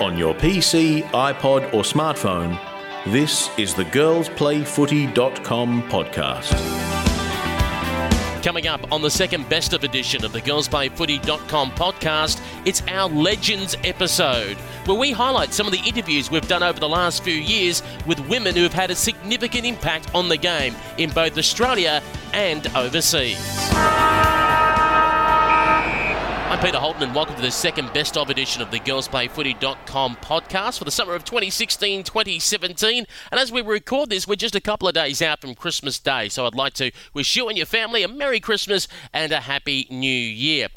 On your PC, iPod, or smartphone, this is the girlsplayfooty.com podcast. Coming up on the second best of edition of the girlsplayfooty.com podcast, it's our Legends episode, where we highlight some of the interviews we've done over the last few years with women who have had a significant impact on the game in both Australia and overseas. I'm Peter Holden, and welcome to the second best of edition of the girlsplayfooty.com podcast for the summer of 2016 2017. And as we record this, we're just a couple of days out from Christmas Day, so I'd like to wish you and your family a Merry Christmas and a Happy New Year.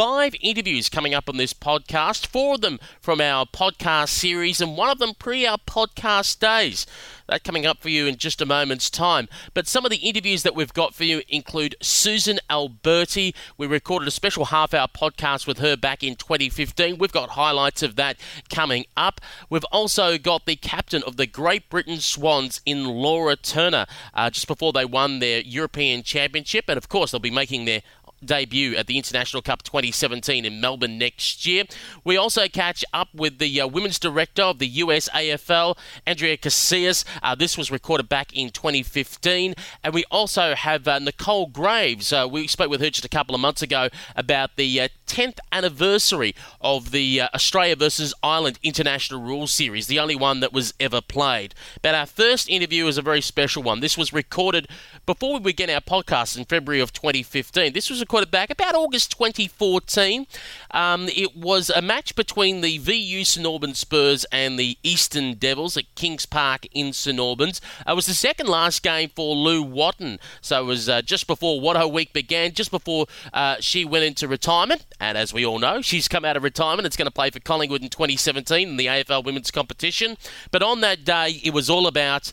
Five interviews coming up on this podcast, four of them from our podcast series, and one of them pre our podcast days. That coming up for you in just a moment's time. But some of the interviews that we've got for you include Susan Alberti. We recorded a special half hour podcast with her back in 2015. We've got highlights of that coming up. We've also got the captain of the Great Britain Swans in Laura Turner uh, just before they won their European Championship. And of course, they'll be making their debut at the International Cup 2017 in Melbourne next year. We also catch up with the uh, women's director of the US AFL, Andrea Casillas. Uh, this was recorded back in 2015. And we also have uh, Nicole Graves. Uh, we spoke with her just a couple of months ago about the 10th uh, anniversary of the uh, Australia versus Ireland International Rules Series, the only one that was ever played. But our first interview is a very special one. This was recorded before we began our podcast in February of 2015. This was recorded quarterback about August 2014. Um, it was a match between the VU St Albans Spurs and the Eastern Devils at Kings Park in St Albans. It was the second last game for Lou Wotton, so it was uh, just before Wotto Week began, just before uh, she went into retirement. And as we all know, she's come out of retirement. It's going to play for Collingwood in 2017 in the AFL Women's Competition. But on that day, it was all about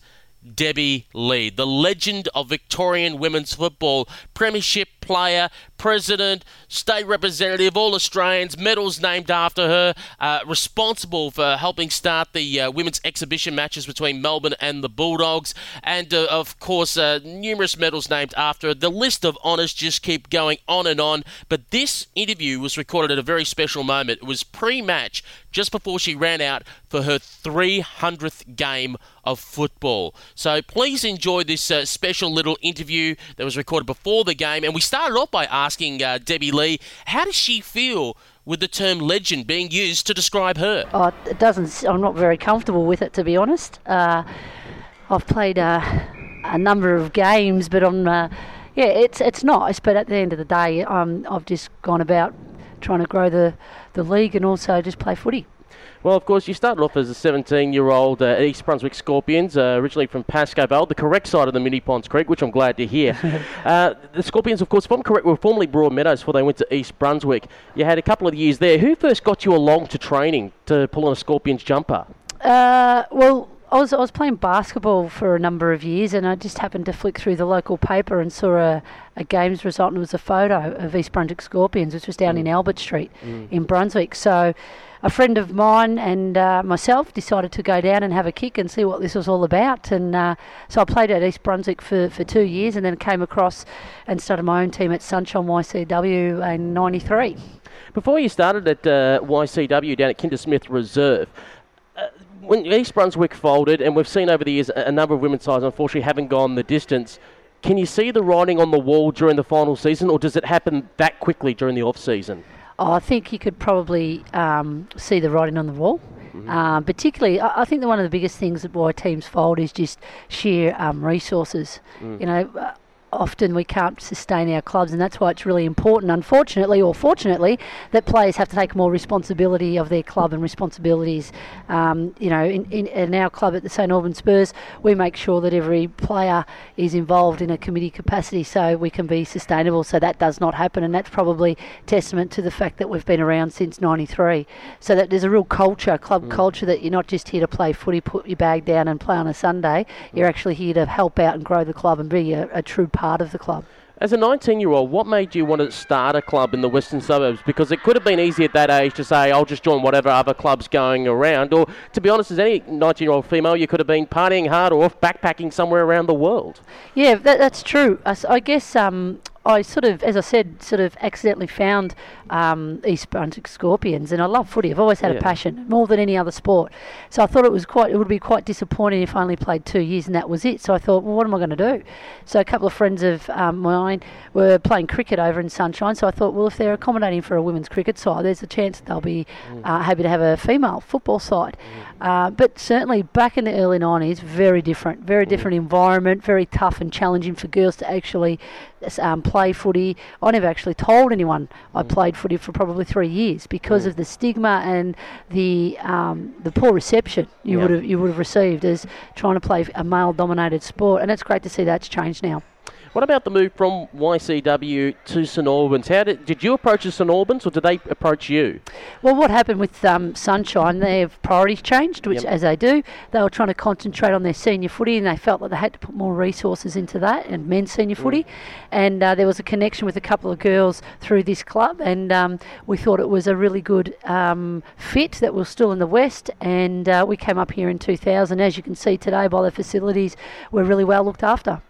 Debbie Lee, the legend of Victorian women's football, premiership player, president, state representative, all Australians, medals named after her, uh, responsible for helping start the uh, women's exhibition matches between Melbourne and the Bulldogs, and uh, of course, uh, numerous medals named after her. The list of honours just keep going on and on. But this interview was recorded at a very special moment. It was pre match, just before she ran out for her 300th game of football. So please enjoy this uh, special little interview that was recorded before the game. And we started off by asking uh, Debbie Lee, how does she feel with the term legend being used to describe her? Oh, it doesn't. I'm not very comfortable with it, to be honest. Uh, I've played uh, a number of games, but I'm. Uh, yeah, it's it's nice, but at the end of the day, um, I've just gone about trying to grow the, the league and also just play footy. Well, of course, you started off as a 17 year old uh, East Brunswick Scorpions, uh, originally from Pascoe Vale, the correct side of the Moonee Ponds Creek, which I'm glad to hear. uh, the Scorpions, of course, if I'm correct, were formerly Broadmeadows before they went to East Brunswick. You had a couple of years there. Who first got you along to training to pull on a Scorpions jumper? Uh, well, I was I was playing basketball for a number of years, and I just happened to flick through the local paper and saw a, a games result, and it was a photo of East Brunswick Scorpions, which was down mm. in Albert Street mm. in Brunswick. So, a friend of mine and uh, myself decided to go down and have a kick and see what this was all about. And uh, so I played at East Brunswick for, for two years, and then came across and started my own team at Sunshine YCW in '93. Before you started at uh, YCW down at Kindersmith Reserve, when East Brunswick folded, and we've seen over the years a number of women's sides unfortunately haven't gone the distance. Can you see the writing on the wall during the final season, or does it happen that quickly during the off season? Oh, I think you could probably um, see the writing on the wall. Mm-hmm. Um, particularly, I, I, think that one of the biggest things that why teams fold is just sheer um, resources. Mm. You know, uh, often we can't sustain our clubs, and that's why it's really important, unfortunately or fortunately, that players have to take more responsibility of their club and responsibilities. Um, you know, in, in, in, our club at the St Albans Spurs, we make sure that every player is involved in a committee capacity so we can be sustainable. So that does not happen, and that's probably testament to the fact that we've been around since '93. So that there's a real culture, club mm. culture, that you're not just here to play footy, put your bag down, and play on a Sunday. Mm. You're actually here to help out and grow the club and be a, a true part of the club. As a 19 year old, what made you want to start a club in the western suburbs? Because it could have been easy at that age to say, I'll just join whatever other club's going around. Or, to be honest, as any 19 year old female, you could have been partying hard or off backpacking somewhere around the world. Yeah, that, that's true. I, I guess um, I sort of, as I said, sort of accidentally found um, East Brunswick Scorpions, and I love footy. I've always had Yeah. a passion, more than any other sport. So I thought it was quite, it would be quite disappointing if I only played two years and that was it. So I thought, well, what am I going to do? So a couple of friends of um, mine were playing cricket over in Sunshine. So I thought, well, if they're accommodating for a women's cricket side, there's a chance they'll be uh, happy to have a female football side. Uh, but certainly back in the early 90s, very different, very different environment, very tough and challenging for girls to actually um, play footy. I never actually told anyone I played footy for probably three years because of the stigma and the um, the poor reception you would have you would have received as trying to play a male-dominated sport. And it's great to see that's changed now. What about the move from YCW to St Albans? How did, did you approach the St Albans or did they approach you? Well, what happened with um, Sunshine, their priorities changed, which, Yep. as they do, they were trying to concentrate on their senior footy and they felt that they had to put more resources into that and men's senior footy. And uh, there was a connection with a couple of girls through this club, and um, we thought it was a really good um, fit that was still in the West. And uh, we came up here in 2000. As you can see today by the facilities, we're really well looked after.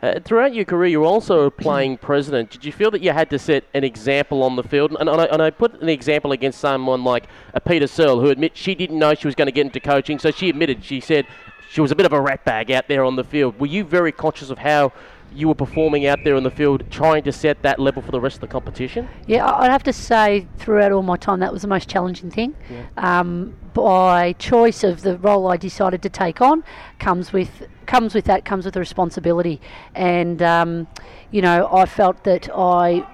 Uh, throughout your career, you were also a playing president. Did you feel that you had to set an example on the field? And, and, I, and I put an example against someone like uh, Peta Searle, who admit she didn't know she was going to get into coaching, so she admitted, she said she was a bit of a rat bag out there on the field. Were you very conscious of how you were performing out there on the field, trying to set that level for the rest of the competition? Yeah, I'd have to say throughout all my time that was the most challenging thing. Um, by choice of the role I decided to take on comes with comes with that comes with the responsibility, and um, you know I felt that I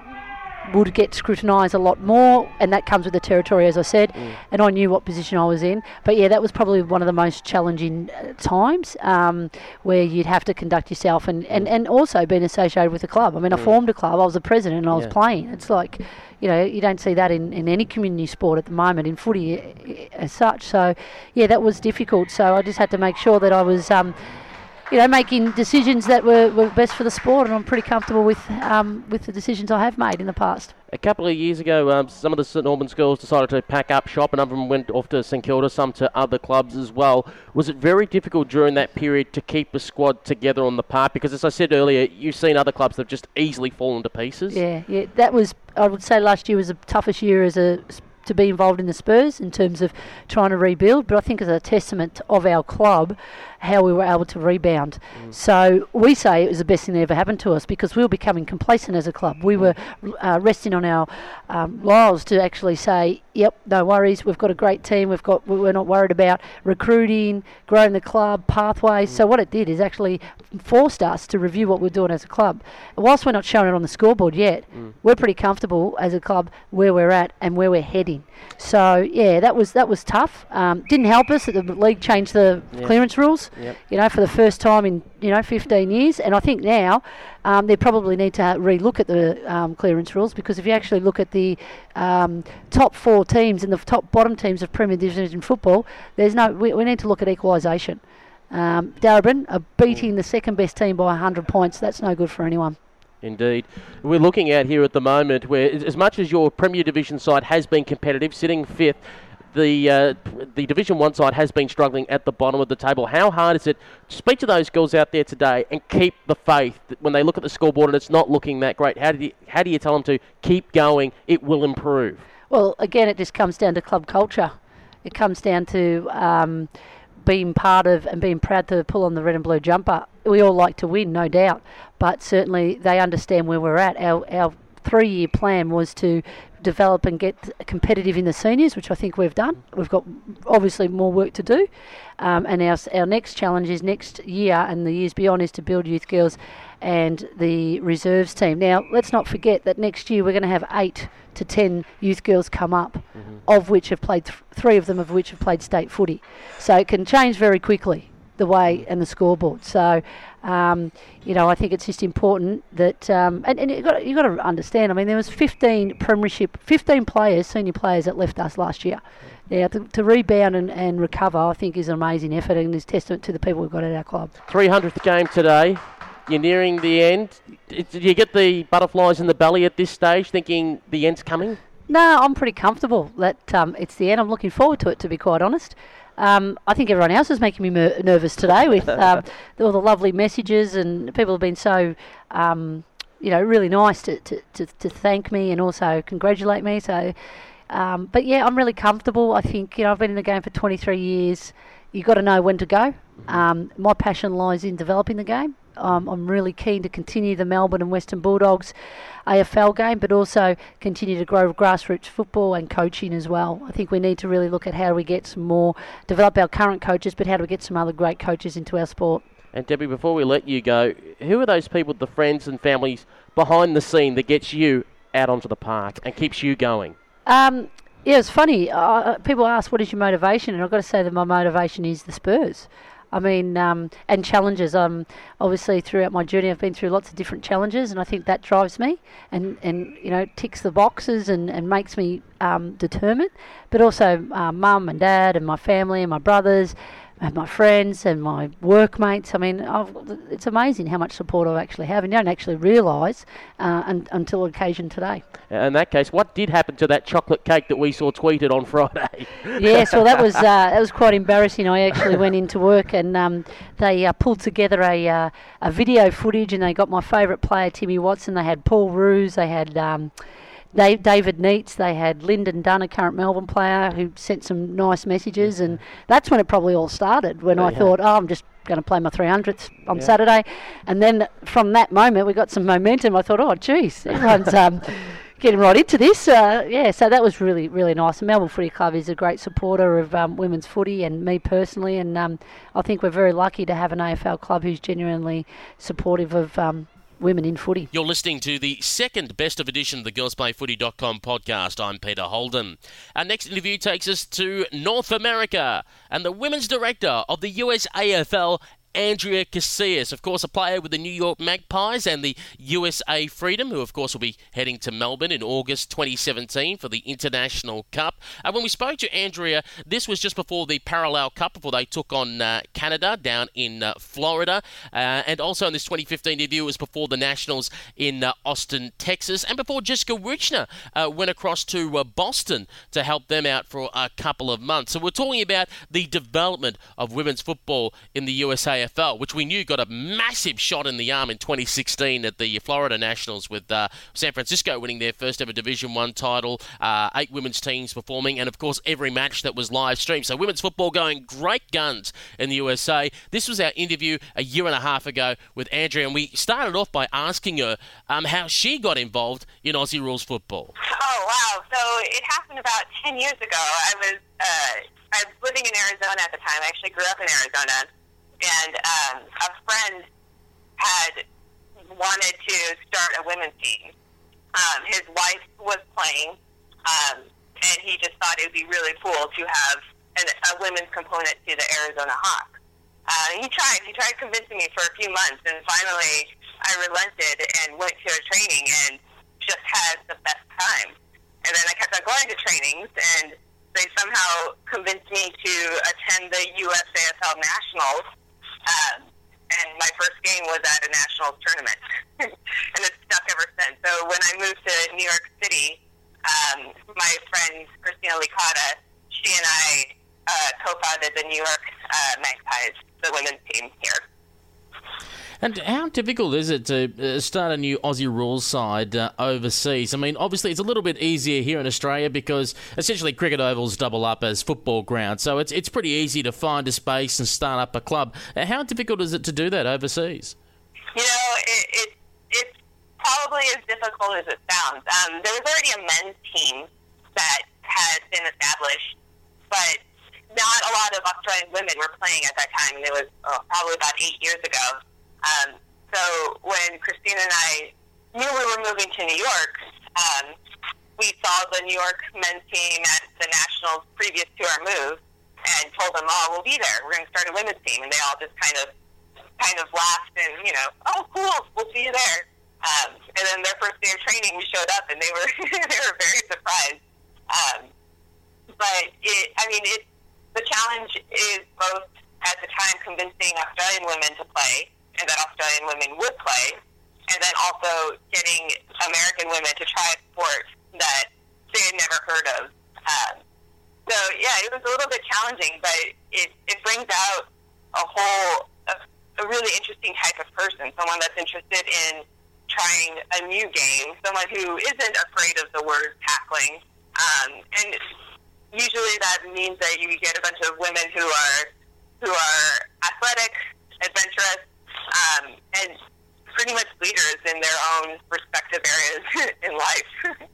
would get scrutinised a lot more, and that comes with the territory, as I said. And I knew what position I was in. But yeah, that was probably one of the most challenging uh, times um, where you'd have to conduct yourself and, and, and also being associated with a club. I mean, I formed a club, I was the president, and I was playing. It's like, you know, you don't see that in, in any community sport at the moment, in footy uh, as such. So yeah, that was difficult. So I just had to make sure that I was. Um, you know, making decisions that were, were best for the sport, and I'm pretty comfortable with um, with the decisions I have made in the past. A couple of years ago, um, some of the St Albans girls decided to pack up shop. and them went off to St Kilda, some to other clubs as well. Was it very difficult during that period to keep a squad together on the park? Because, as I said earlier, you've seen other clubs that have just easily fallen to pieces. Yeah, yeah, that was I would say last year was the toughest year as a to be involved in the Spurs in terms of trying to rebuild, but I think as a testament of our club, how we were able to rebound. So we say it was the best thing that ever happened to us because we were becoming complacent as a club. We were uh, resting on our um, laurels to actually say, "Yep, no worries. We've got a great team. We've got we're not worried about recruiting, growing the club, pathways." So what it did is actually forced us to review what we're doing as a club. Whilst we're not showing it on the scoreboard yet, we're pretty comfortable as a club where we're at and where we're heading. So yeah, that was that was tough. Um, didn't help us that the league changed the Yeah. clearance rules. Yep. You know, for the first time in you know 15 years, and I think now um, they probably need to relook at the um, clearance rules because if you actually look at the um, top four teams and the top bottom teams of Premier Division football, there's no. We, we need to look at equalisation. Um, Darebin are beating the second best team by 100 points. That's no good for anyone. Indeed. We're looking at here at the moment where, as- as much as your Premier Division side has been competitive, sitting fifth, the uh, the Division One side has been struggling at the bottom of the table. How hard is it to speak to those girls out there today and keep the faith that when they look at the scoreboard and it's not looking that great? How do you how do you tell them to keep going? It will improve. Well, again, it just comes down to club culture. It comes down to um, being part of and being proud to pull on the red and blue jumper. We all like to win, no doubt, but certainly they understand where we're at. Our our three year plan was to develop and get competitive in the seniors, which I think we've done. We've got obviously more work to do, um, and our our next challenge is next year and the years beyond is to build youth girls and the reserves team. Now, let's not forget that next year we're going to have eight to ten youth girls come up, of which have played th- three of them of which have played state footy. So it can change very quickly the way and the scoreboard. So, um, you know, I think it's just important that um, and, and you got you got to understand. I mean, there was 15 premiership, 15 players, senior players that left us last year. Now, to, to rebound and, and recover, I think is an amazing effort and is testament to the people we've got at our club. 300th game today. You're nearing the end. Did you get the butterflies in the belly at this stage, thinking the end's coming? No, I'm pretty comfortable that um, it's the end. I'm looking forward to it, to be quite honest. Um, I think everyone else is making me mer- nervous today with um, all the lovely messages, and people have been so um, you know, really nice to, to, to, to thank me and also congratulate me. So, um, but yeah, I'm really comfortable. I think, you know, I've been in the game for 23 years. You've got to know when to go. Mm-hmm. Um, my passion lies in developing the game. Um, I'm really keen to continue the Melbourne and Western Bulldogs AFL game, but also continue to grow grassroots football and coaching as well. I think we need to really look at how do we get some more, develop our current coaches, but how do we get some other great coaches into our sport. And Debbie, before we let you go, who are those people, the friends and families behind the scene that gets you out onto the park and keeps you going? Um, yeah, it's funny. Uh, people ask, "What is your motivation?" And I've got to say that my motivation is the Spurs. I mean, um, and challenges. Um, obviously, throughout my journey, I've been through lots of different challenges, and I think that drives me, and, and you know, ticks the boxes and, and makes me um, determined. But also, uh, mum and dad, and my family, and my brothers, and my friends and my workmates. I mean, I've, it's amazing how much support I actually have, and you don't actually realise uh, un, until occasion today. In that case, what did happen to that chocolate cake that we saw tweeted on Friday? yes, well, that was uh, that was quite embarrassing. I actually went into work and um, they uh, pulled together a uh, a video footage, and they got my favourite player, Timmy Watson. They had Paul Roos. They had. Um, David Neitz, they had Lynden Dunn, a current Melbourne player, who sent some nice messages, and that's when it probably all started. When I thought, oh, I'm just going to play my 300th on yeah. Saturday, and then from that moment we got some momentum. I thought, oh, geez, everyone's um, getting right into this. Uh, yeah, so that was really, really nice. And Melbourne Footy Club is a great supporter of um, women's footy and me personally, and um, I think we're very lucky to have an AFL club who's genuinely supportive of um, women in footy. You're listening to the second best of edition of the girlsplayfooty.com podcast. I'm Peter Holden. Our next interview takes us to North America and the women's director of the US AFL Andrea Casillas, of course, a player with the New York Magpies and the USA Freedom, who, of course, will be heading to Melbourne in August 2017 for the International Cup. Uh, when we spoke to Andrea, this was just before the Parallel Cup, before they took on uh, Canada down in uh, Florida. Uh, and also in this 2015 interview, it was before the Nationals in uh, Austin, Texas, and before Jessica Wichner uh, went across to Boston to help them out for a couple of months. So we're talking about the development of women's football in the USA AFL, which we knew got a massive shot in the arm in 2016 at the Florida Nationals, with uh, San Francisco winning their first ever Division One title, uh, eight women's teams performing, and of course every match that was live streamed. So women's football going great guns in the USA. This was our interview a year and a half ago with Andrea, and we started off by asking her um, how she got involved in Aussie rules football. Oh wow! So it happened about 10 years ago. I was uh, I was living in Arizona at the time. I actually grew up in Arizona and um, a friend had wanted to start a women's team. Um, his wife was playing, um, and he just thought it would be really cool to have an, a women's component to the Arizona Hawks. Uh, he tried. He tried convincing me for a few months, and finally, I relented and went to a training and just had the best time. And then I kept on going to trainings, and they somehow convinced me to attend the USAFL Nationals um, and my first game was at a national tournament, and it's stuck ever since. So when I moved to New York City, um, my friend Christina Licata, she and I uh, co-founded the New York uh, Magpies, the women's team here. And how difficult is it to uh, start a new Aussie rules side uh, overseas? I mean, obviously it's a little bit easier here in Australia because essentially cricket ovals double up as football grounds, so it's it's pretty easy to find a space and start up a club. Uh, how difficult is it to do that overseas? You know, it, it it's probably as difficult as it sounds. Um, there was already a men's team that had been established, but not a lot of Australian women were playing at that time. It was oh, probably about eight years ago. Um, so when Christina and I knew we were moving to New York, um, we saw the New York men's team at the Nationals previous to our move and told them, oh, we'll be there. We're going to start a women's team. And they all just kind of kind of laughed and, you know, oh, cool, we'll see you there. Um, and then their first day of training, we showed up and they were they were very surprised. Um, but it, I mean, it the challenge is both at the time convincing Australian women to play and that Australian women would play, and then also getting American women to try a sport that they had never heard of. Um, so yeah, it was a little bit challenging, but it, it brings out a whole a, a really interesting type of person, someone that's interested in trying a new game, someone who isn't afraid of the word tackling. Um, and usually that means that you get a bunch of women who are who are athletic, adventurous, um, and pretty much leaders in their own respective areas in life.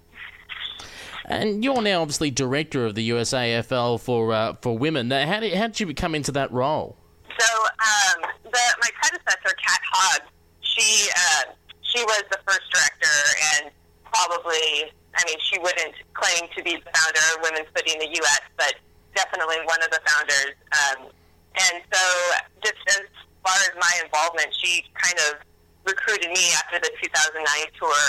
And you're now obviously director of the USAFL for uh, for women. How did how did you come into that role? So um, the, my predecessor, Kat Hogg, she uh, she was the first director, and probably I mean she wouldn't claim to be the founder of women's footy in the U.S., but definitely one of the founders. Um, and so, just as far as my involvement, she kind of recruited me after the 2009 tour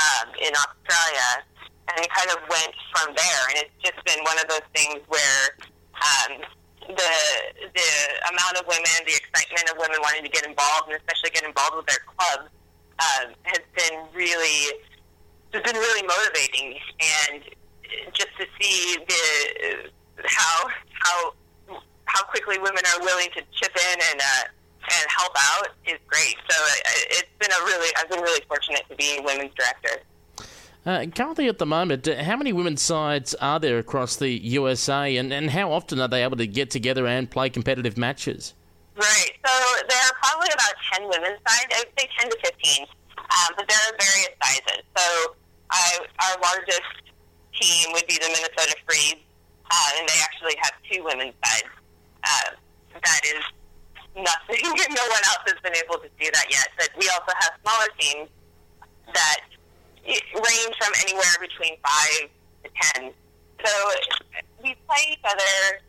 um, in Australia and kind of went from there. And it's just been one of those things where um, the the amount of women, the excitement of women wanting to get involved, and especially get involved with their clubs, um, has been really has been really motivating. And just to see the how how how quickly women are willing to chip in and uh, and help out is great. So it's been a really I've been really fortunate to be a women's director. Uh, currently, at the moment, how many women's sides are there across the USA, and, and how often are they able to get together and play competitive matches? Right. So there are probably about 10 women's sides. I would say 10 to 15. Um, but there are various sizes. So I, our largest team would be the Minnesota Freeze, uh, and they actually have two women's sides. Uh, that is nothing. no one else has been able to do that yet. But we also have smaller teams that range from anywhere between five to ten. So we play each other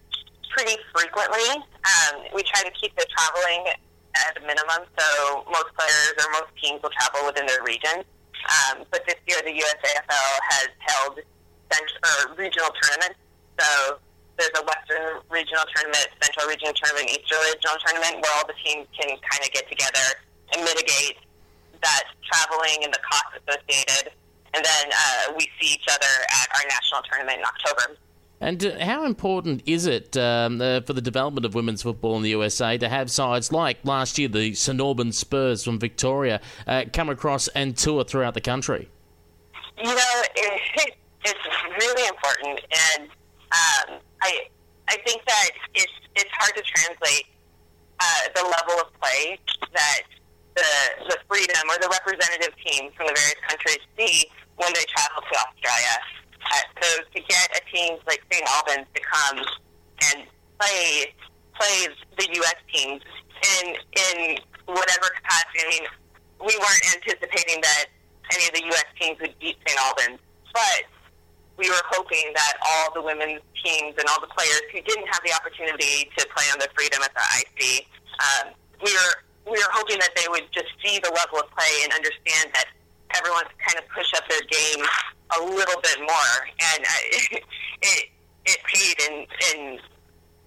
pretty frequently. Um, we try to keep the traveling at a minimum, so most players or most teams will travel within their region. Um, but this year, the USAFL has held cent- or regional tournaments. So there's a Western regional tournament, Central regional tournament, Eastern regional tournament, where all the teams can kind of get together and mitigate that traveling and the costs associated. And then uh, we see each other at our national tournament in October. And uh, how important is it um, uh, for the development of women's football in the USA to have sides like last year the St Albans Spurs from Victoria uh, come across and tour throughout the country? You know, it, it's really important, and um, I I think that it's it's hard to translate uh, the level of play that the, the freedom or the representative teams from the various countries see when they travel to Australia. Uh, so to get a team like St. Albans to come and play play the U.S. teams in in whatever capacity. I mean, we weren't anticipating that any of the U.S. teams would beat St. Albans, but we were hoping that all the women's teams and all the players who didn't have the opportunity to play on the freedom at the IC, um, we were we were hoping that they would just see the level of play and understand that everyone's kind of push up their game a little bit more, and uh, it it paid in in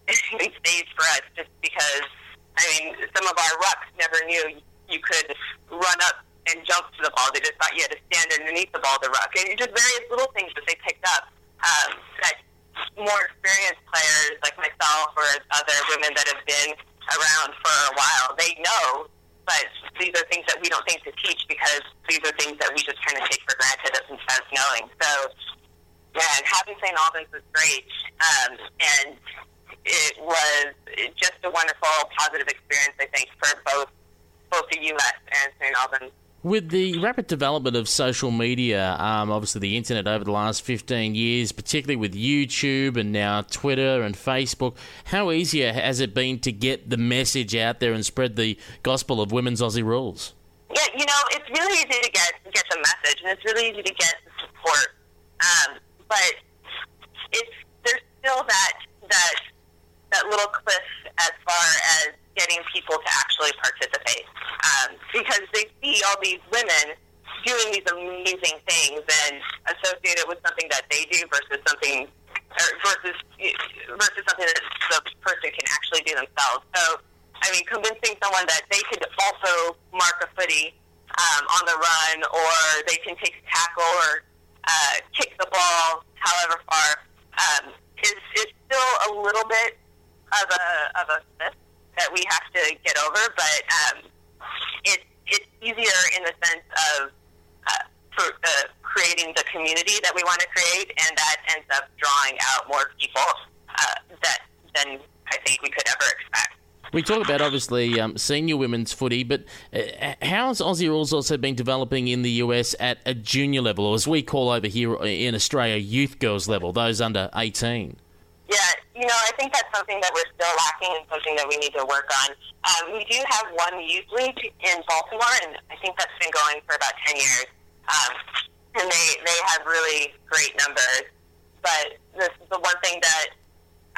in spades for us just because I mean some of our rucks never knew you could run up and jump to the ball. They just thought you had to stand underneath the ball to ruck, and just various little things that they picked up um, that more experienced players like myself or other women that have been around for a while. They know, but these are things that we don't think to teach because these are things that we just kind of take for granted as instead of knowing. So, yeah, and having St. Albans was great, um, and it was just a wonderful, positive experience. I think for both both the U.S. and St. Albans. With the rapid development of social media, um, obviously the internet over the last 15 years, particularly with YouTube and now Twitter and Facebook, how easier has it been to get the message out there and spread the gospel of women's Aussie rules? Yeah, you know, it's really easy to get get the message, and it's really easy to get support. Um, but it's there's still that that that little cliff as far as getting people to actually participate um, because they see all these women doing these amazing things and associate it with something that they do versus something or versus versus something that the person can actually do themselves. So, I mean, convincing someone that they could also mark a footy um, on the run, or they can take a tackle or uh, kick the ball, however far, um, is is still a little bit of a of a myth that we have to get over, but um, it it's easier in the sense of uh, for, uh, creating the community that we want to create, and that ends up drawing out more people uh, that than I think we could ever expect. We talk about obviously um, senior women's footy, but uh, how's Aussie rules also been developing in the US at a junior level, or as we call over here in Australia, youth girls level, those under 18? Yeah, you know, I think that's something that we're still lacking and something that we need to work on. Um, we do have one youth league in Baltimore, and I think that's been going for about 10 years. Um, and they, they have really great numbers. But the, the one thing that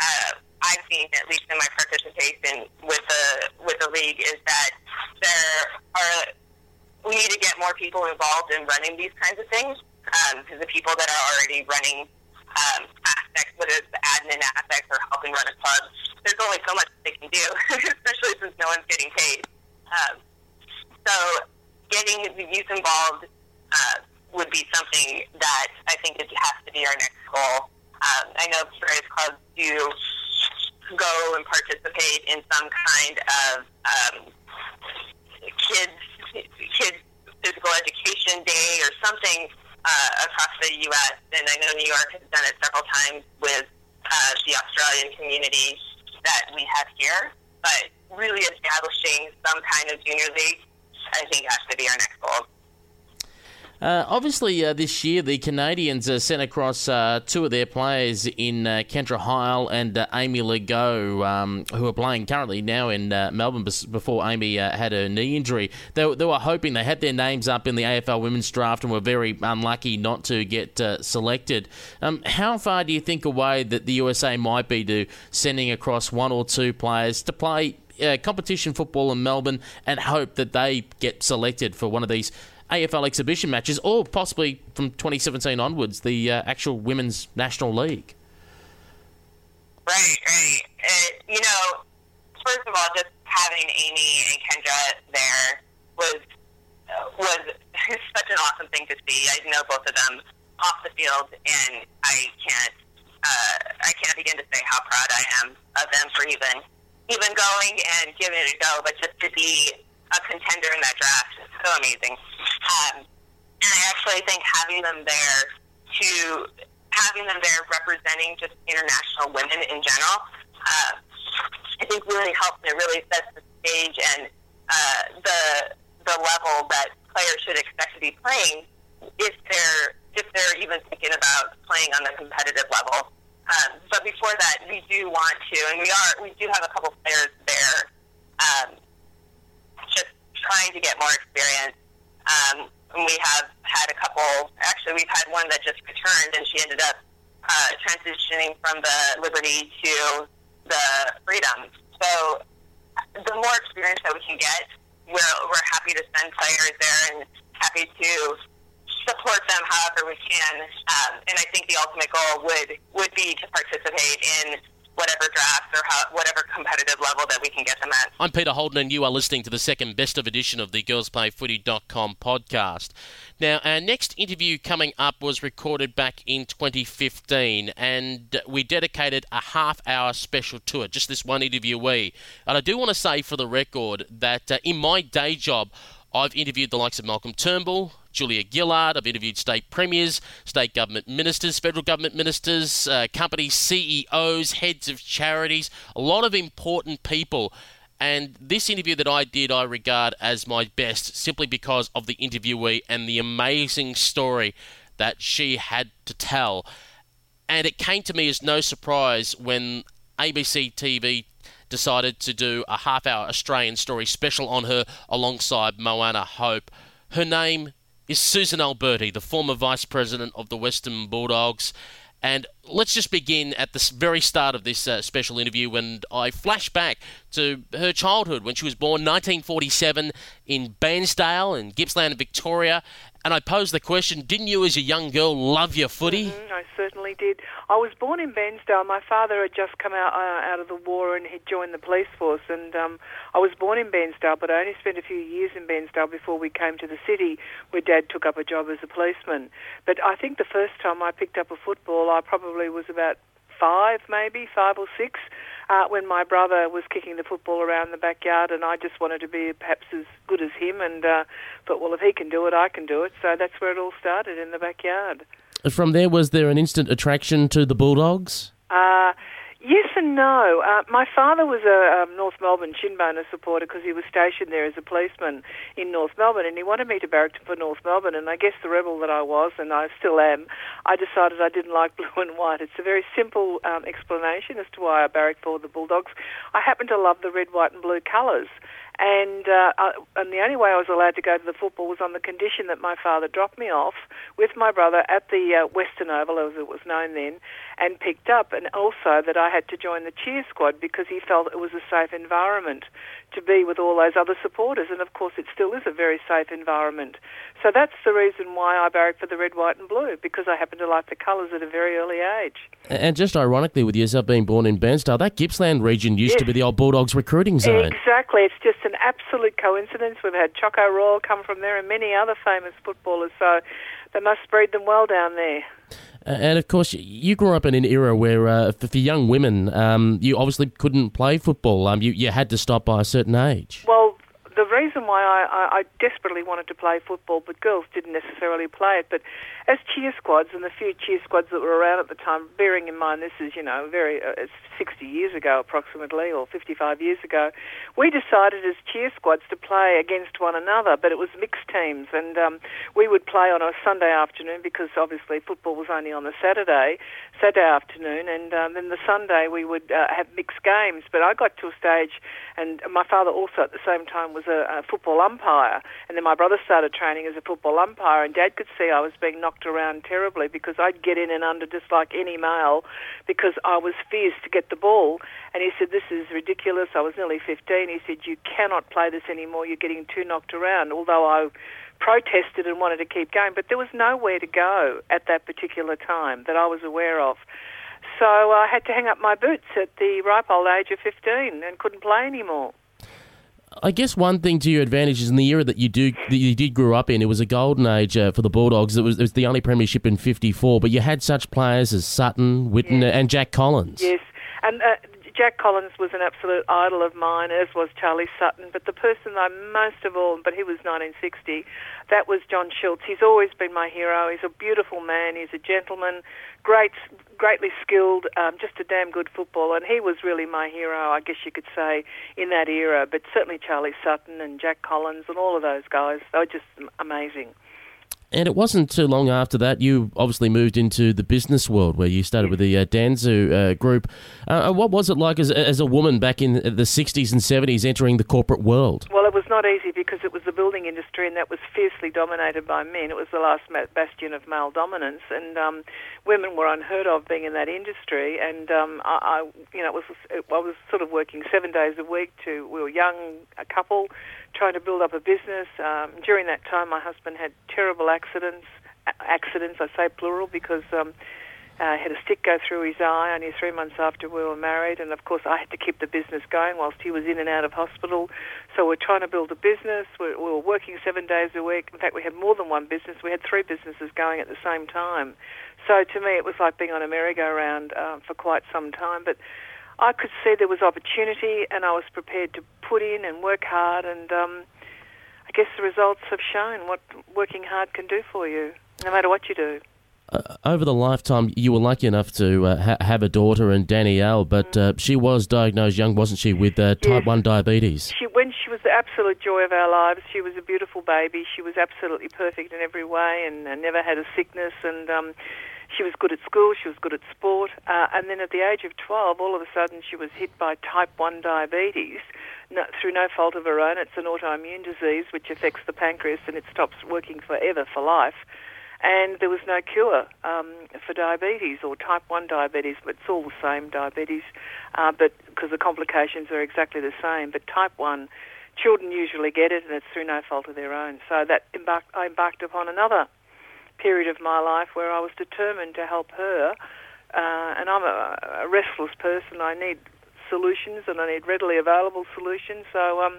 uh, I've seen, at least in my participation with the with the league, is that there are we need to get more people involved in running these kinds of things um, the people that are already running um, aspects, whether it's the admin aspects or helping run a club, there's only so much they can do, especially since no one's getting paid. Um, so getting the youth involved uh, would be something that I think it has to be our next goal. Um, I know various clubs do go and participate in some kind of um, kids kids physical education day or something uh, across the U.S. And I know New York has done it several times with uh, the Australian community that we have here. But really establishing some kind of junior league, I think, has to be our next goal. Uh, obviously, uh, this year the Canadians uh, sent across uh, two of their players in uh, Kendra Heil and uh, Amy Legault, um, who are playing currently now in Melbourne before Amy had her knee injury. They, they, were hoping they had their names up in the AFL women's draft and were very unlucky not to get selected. Um, how far do you think away that the USA might be to sending across one or two players to play competition football in Melbourne and hope that they get selected for one of these? AFL exhibition matches, or possibly from 2017 onwards, the uh, actual Women's National League. Right, right. You know, first of all, just having Amy and Kendra there was uh, was such an awesome thing to see. I know both of them off the field, and I can't uh, I can't begin to say how proud I am of them for even even going and giving it a go. But just to be a contender in that draft is so amazing. Um, and I actually think having them there to having them there representing just international women in general, uh, I think really helps. It really sets the stage and uh, the the level that players should expect to be playing if they're if they're even thinking about playing on the competitive level. Um, but before that, we do want to, and we are we do have a couple players there um, just trying to get more experience. Um, we have had a couple. Actually, we've had one that just returned, and she ended up uh, transitioning from the Liberty to the Freedom. So the more experience that we can get, we're we're happy to send players there and happy to support them however we can. Um, and I think the ultimate goal would would be to participate in whatever drafts or how, whatever competitive level that we can get them at. I'm Peter Holden, and you are listening to the second best of edition of the GirlsPlayFooty.com podcast. Now, our next interview coming up was recorded back in 2015, and we dedicated a half hour special to it, just this one interviewee. And I do want to say for the record that uh, in my day job, I've interviewed the likes of Malcolm Turnbull, Julia Gillard. I've interviewed state premiers, state government ministers, federal government ministers, uh, company CEOs, heads of charities, a lot of important people. And this interview that I did, I regard as my best simply because of the interviewee and the amazing story that she had to tell. And it came to me as no surprise when ABC TV decided to do a half hour Australian story special on her alongside Moana Hope. Her name is Susan Alberti, the former vice president of the Western Bulldogs. And let's just begin at the very start of this uh, special interview when I flash back to her childhood when she was born 1947 in Bairnsdale in Gippsland, Victoria, and I posed the question Didn't you, as a young girl, love your footy? Mm-hmm, I certainly did. I was born in Bairnsdale. My father had just come out uh, out of the war and he'd joined the police force. And um, I was born in Bairnsdale, but I only spent a few years in Bairnsdale before we came to the city where Dad took up a job as a policeman. But I think the first time I picked up a football, I probably was about five, maybe, five or six. uh, when my brother was kicking the football around the backyard, and I just wanted to be perhaps as good as him, and uh, thought, well, if he can do it, I can do it. So that's where it all started in the backyard. From there, was there an instant attraction to the Bulldogs? Uh, Yes and no. Uh, my father was a um, North Melbourne Shinboner supporter because he was stationed there as a policeman in North Melbourne, and he wanted me to barrack for North Melbourne. And I guess the rebel that I was, and I still am, I decided I didn't like blue and white. It's a very simple um, explanation as to why I barracked for the Bulldogs. I happen to love the red, white, and blue colours. And uh, I, and the only way I was allowed to go to the football was on the condition that my father dropped me off with my brother at the uh, Western Oval, as it was known then, and picked up, and also that I had to join the cheer squad because he felt it was a safe environment to be with all those other supporters. And of course, it still is a very safe environment. So that's the reason why I barracked for the red, white, and blue because I happen to like the colours at a very early age. And just ironically, with yourself being born in Bairnsdale, that Gippsland region used Yes. to be the old Bulldogs recruiting zone. Exactly. It's just an absolute coincidence. We've had Choco Royal come from there and many other famous footballers. So they must breed them well down there. And of course, you grew up in an era where, uh, for, young women, um, you obviously couldn't play football. Um, you, you had to stop by a certain age. Well, the reason why I, I, I desperately wanted to play football, but girls didn't necessarily play it. But as cheer squads and the few cheer squads that were around at the time, bearing in mind this is you know very uh, it's 60 years ago approximately or 55 years ago, we decided as cheer squads to play against one another. But it was mixed teams, and um, we would play on a Sunday afternoon because obviously football was only on the Saturday, Saturday afternoon, and um, then the Sunday we would uh, have mixed games. But I got to a stage, and my father also at the same time was a, a football umpire, and then my brother started training as a football umpire, and Dad could see I was being knocked around terribly because I'd get in and under just like any male because I was fierce to get the ball. And he said, This is ridiculous. I was nearly 15. He said, You cannot play this anymore. You're getting too knocked around. Although I protested and wanted to keep going, but there was nowhere to go at that particular time that I was aware of. So I had to hang up my boots at the ripe old age of 15 and couldn't play anymore. I guess one thing to your advantage is in the era that you do that you did grow up in, it was a golden age uh, for the Bulldogs. It was, it was the only premiership in '54, but you had such players as Sutton, Whitten, and Jack Collins. Yes, and uh, Jack Collins was an absolute idol of mine, as was Charlie Sutton. But the person I most of all, but he was 1960, that was John Schultz. He's always been my hero. He's a beautiful man. He's a gentleman, great, greatly skilled, um, just a damn good footballer. And he was really my hero, I guess you could say, in that era. But certainly Charlie Sutton and Jack Collins and all of those guys, they were just amazing. And it wasn't too long after that you obviously moved into the business world, where you started with the uh, Dansu uh, group. Uh, what was it like as, as a woman back in the '60s and '70s, entering the corporate world? Well, it was not easy because it was the building industry, and that was fiercely dominated by men. It was the last bastion of male dominance, and um, women were unheard of being in that industry. And um, I, I, you know, it was I was sort of working seven days a week. To we were young, a couple, trying to build up a business. Um, during that time, my husband had terrible accidents. Accidents, I say plural, because. Um, uh, had a stick go through his eye only three months after we were married, and of course I had to keep the business going whilst he was in and out of hospital. So we're trying to build a business. We, we were working seven days a week. In fact, we had more than one business. We had three businesses going at the same time. So to me, it was like being on a merry-go-round uh, for quite some time. But I could see there was opportunity, and I was prepared to put in and work hard. And um, I guess the results have shown what working hard can do for you, no matter what you do. Uh, over the lifetime, you were lucky enough to uh, ha- have a daughter and Danielle, but uh, she was diagnosed young, wasn't she, with uh, type Yes. 1 diabetes? She, when she was the absolute joy of our lives, she was a beautiful baby. She was absolutely perfect in every way, and, never had a sickness. And um, she was good at school. She was good at sport. Uh, and then at the age of 12, all of a sudden, she was hit by type 1 diabetes. Through no fault of her own, it's an autoimmune disease which affects the pancreas and it stops working forever for life. And there was no cure um, for diabetes or type 1 diabetes, but it's all the same diabetes, uh, but because the complications are exactly the same. But type 1, children usually get it and it's through no fault of their own. So that embarked, I embarked upon another period of my life where I was determined to help her. Uh, and I'm a, a restless person. I need solutions and I need readily available solutions. So um,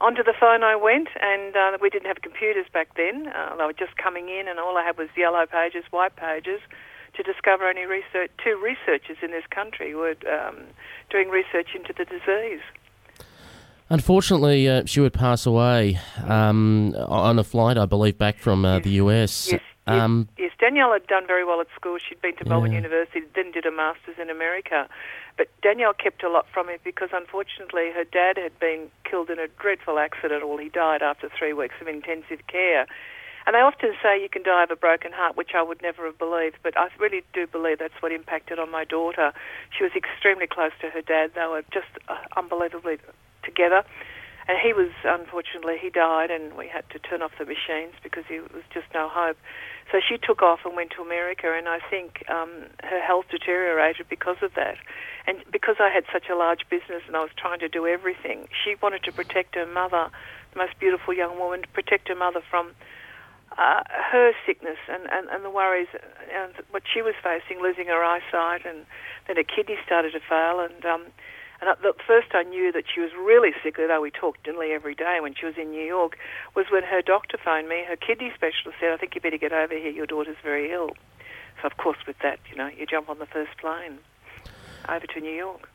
onto the phone I went, and uh, we didn't have computers back then. Uh, they were just coming in, and all I had was yellow pages, white pages, to discover any research, two researchers in this country were um, doing research into the disease. Unfortunately, uh, she would pass away um, on a flight, I believe, back from uh, Yes. the US. Yes, Um, yes, yes. Danielle had done very well at school. She'd been to Melbourne Yeah. University, then did a master's in America. But Danielle kept a lot from it because, unfortunately, her dad had been killed in a dreadful accident. Well, he died after three weeks of intensive care. And they often say you can die of a broken heart, which I would never have believed. But I really do believe that's what impacted on my daughter. She was extremely close to her dad. They were just uh, unbelievably together. And he was, unfortunately, he died, and we had to turn off the machines because there was just no hope. So she took off and went to America, and I think um, her health deteriorated because of that. And because I had such a large business and I was trying to do everything, she wanted to protect her mother, the most beautiful young woman, to protect her mother from uh, her sickness and, and, and the worries and what she was facing, losing her eyesight, and then her kidney started to fail. And um, and at the first I knew that she was really sick, although we talked nearly every day when she was in New York, was when her doctor phoned me. Her kidney specialist said, "I think you better get over here. Your daughter's very ill." So of course, with that, you know, you jump on the first plane over to New York.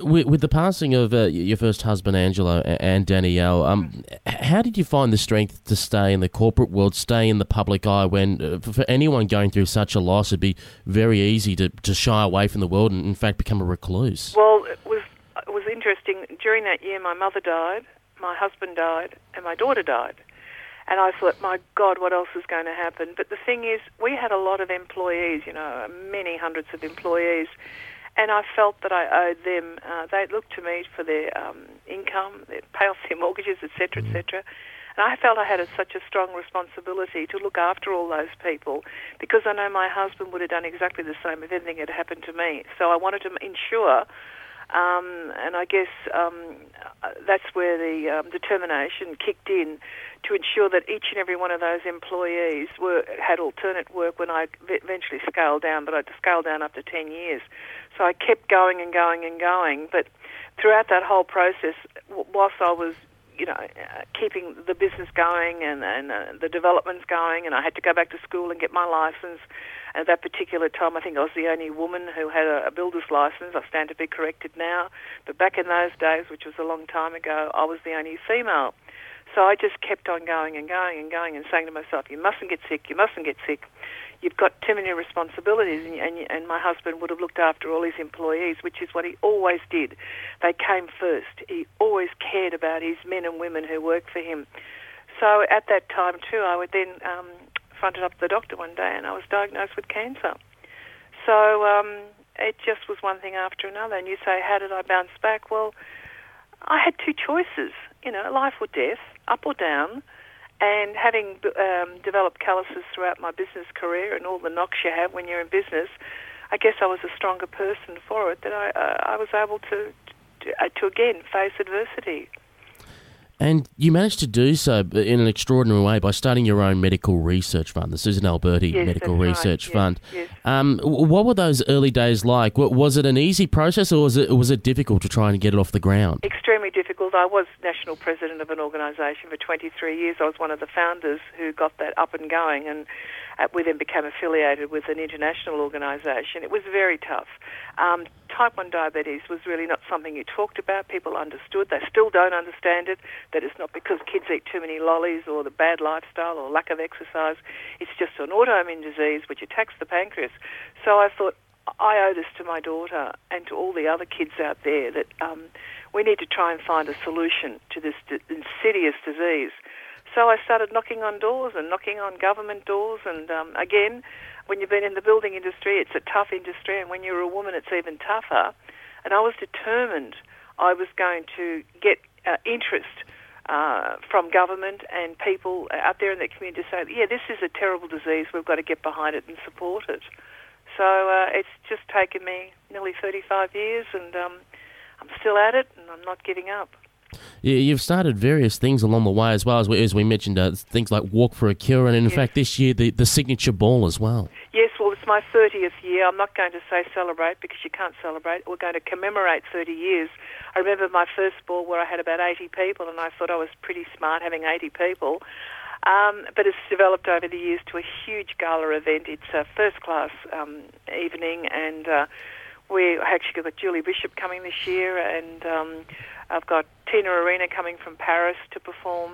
with, with the passing of uh, your first husband, Angelo, and Danielle, um, how did you find the strength to stay in the corporate world, stay in the public eye when, uh, for for anyone going through such a loss, it'd be very easy to, to shy away from the world and, in fact, become a recluse? Well, it was it was interesting. During that year, my mother died, my husband died, and my daughter died. And I thought, my God, what else is going to happen? But the thing is, we had a lot of employees, you know, many hundreds of employees, and I felt that I owed them. Uh, they looked to me for their um, income, their pay off their mortgages, etc., etc. And I felt I had a, such a strong responsibility to look after all those people because I know my husband would have done exactly the same if anything had happened to me. So I wanted to ensure um, and I guess um, that's where the um, determination kicked in to ensure that each and every one of those employees were had alternate work when I eventually scaled down, but I'd scaled down after 10 years. So I kept going and going and going. But throughout that whole process, whilst I was you know, uh, keeping the business going and, and uh, the developments going, and I had to go back to school and get my license. At that particular time, I think I was the only woman who had a, a builder's license. I stand to be corrected now, but back in those days, which was a long time ago, I was the only female. So I just kept on going and going and going and saying to myself, "You mustn't get sick. You mustn't get sick. You've got too many responsibilities." And, and, and my husband would have looked after all his employees, which is what he always did. They came first. He always cared about his men and women who worked for him. So at that time too, I would then um, fronted up the doctor one day, and I was diagnosed with cancer. So um, it just was one thing after another. And you say, how did I bounce back? Well, I had two choices, you know, life or death, up or down. And having um, developed calluses throughout my business career and all the knocks you have when you're in business, I guess I was a stronger person for it. That I uh, I was able to to, to again face adversity. And you managed to do so in an extraordinary way by starting your own medical research fund, the Susan Alberti Yes, Medical that's right. Research Yes, Fund. yes. Um, what were those early days like? Was it an easy process, or was it was it difficult to try and get it off the ground? extremely difficult. I was national president of an organisation for 23 years. I was one of the founders who got that up and going, and uh, we then became affiliated with an international organisation. It was very tough. Um, type 1 diabetes was really not something you talked about. People understood. They still don't understand it, that it's not because kids eat too many lollies or the bad lifestyle or lack of exercise. It's just an autoimmune disease which attacks the pancreas. So I thought, I owe this to my daughter and to all the other kids out there that um, we need to try and find a solution to this insidious disease. So I started knocking on doors and knocking on government doors. And um, again, when you've been in the building industry, it's a tough industry, and when you're a woman, it's even tougher. And I was determined I was going to get uh, interest uh, from government and people out there in the community to say, yeah, this is a terrible disease. We've got to get behind it and support it. So uh, it's just taken me nearly 35 years, and um, I'm still at it, and I'm not giving up. You- You've started various things along the way as well as we, as we mentioned uh, things like Walk for a Cure, and in Yes. fact this year the, the signature ball as well. Yes, well, it's my 30th year. I'm not going to say celebrate because you can't celebrate. We're going to commemorate 30 years. I remember my first ball where I had about 80 people, and I thought I was pretty smart having 80 people. Um, but it's developed over the years to a huge gala event. It's a first class um, evening, and uh, we actually got Julie Bishop coming this year, and um, I've got Tina Arena coming from Paris to perform.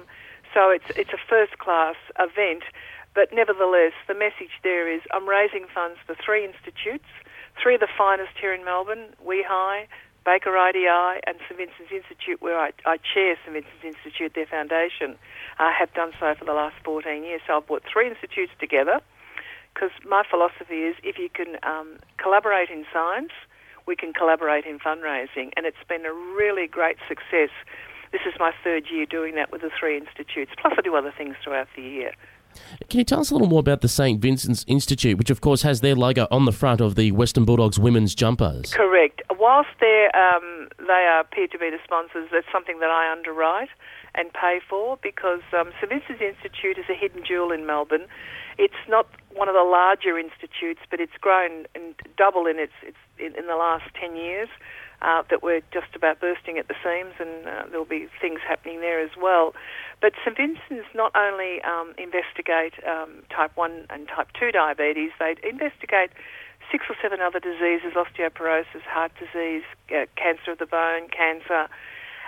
So it's it's a first class event, but nevertheless, the message there is I'm raising funds for three institutes, three of the finest here in Melbourne: WEHI, Baker IDI, and St Vincent's Institute, where I, I chair St Vincent's Institute, their foundation. I have done so for the last 14 years. So I've brought three institutes together because my philosophy is if you can um, collaborate in science, we can collaborate in fundraising, and it's been a really great success. This is my third year doing that with the three institutes, plus I do other things throughout the year. Can you tell us a little more about the St. Vincent's Institute, which of course has their logo on the front of the Western Bulldogs women's jumpers? Correct. Whilst they um, they appear to be the sponsors, that's something that I underwrite and pay for because um, St Vincent's Institute is a hidden jewel in Melbourne. It's not one of the larger institutes, but it's grown and double in its, its in, in the last ten years. Uh, that we're just about bursting at the seams, and uh, there'll be things happening there as well. But St Vincent's not only um, investigate um, type 1 and type 2 diabetes, they investigate six or seven other diseases osteoporosis, heart disease, uh, cancer of the bone, cancer.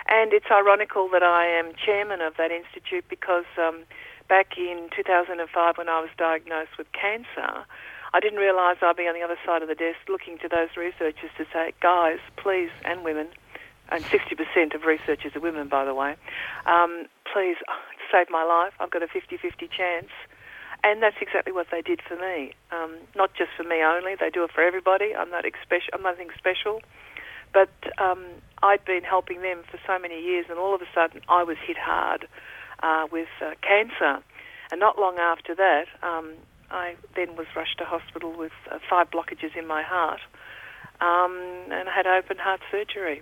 And it's ironical that I am chairman of that institute because um, back in 2005, when I was diagnosed with cancer, I didn't realise I'd be on the other side of the desk looking to those researchers to say, guys, please, and women, and 60% of researchers are women, by the way, um, please save my life. I've got a 50 50 chance. And that's exactly what they did for me. Um, not just for me only, they do it for everybody. I'm, not expe- I'm nothing special. But um, I'd been helping them for so many years, and all of a sudden I was hit hard uh, with uh, cancer. And not long after that, um, I then was rushed to hospital with uh, five blockages in my heart um, and had open heart surgery.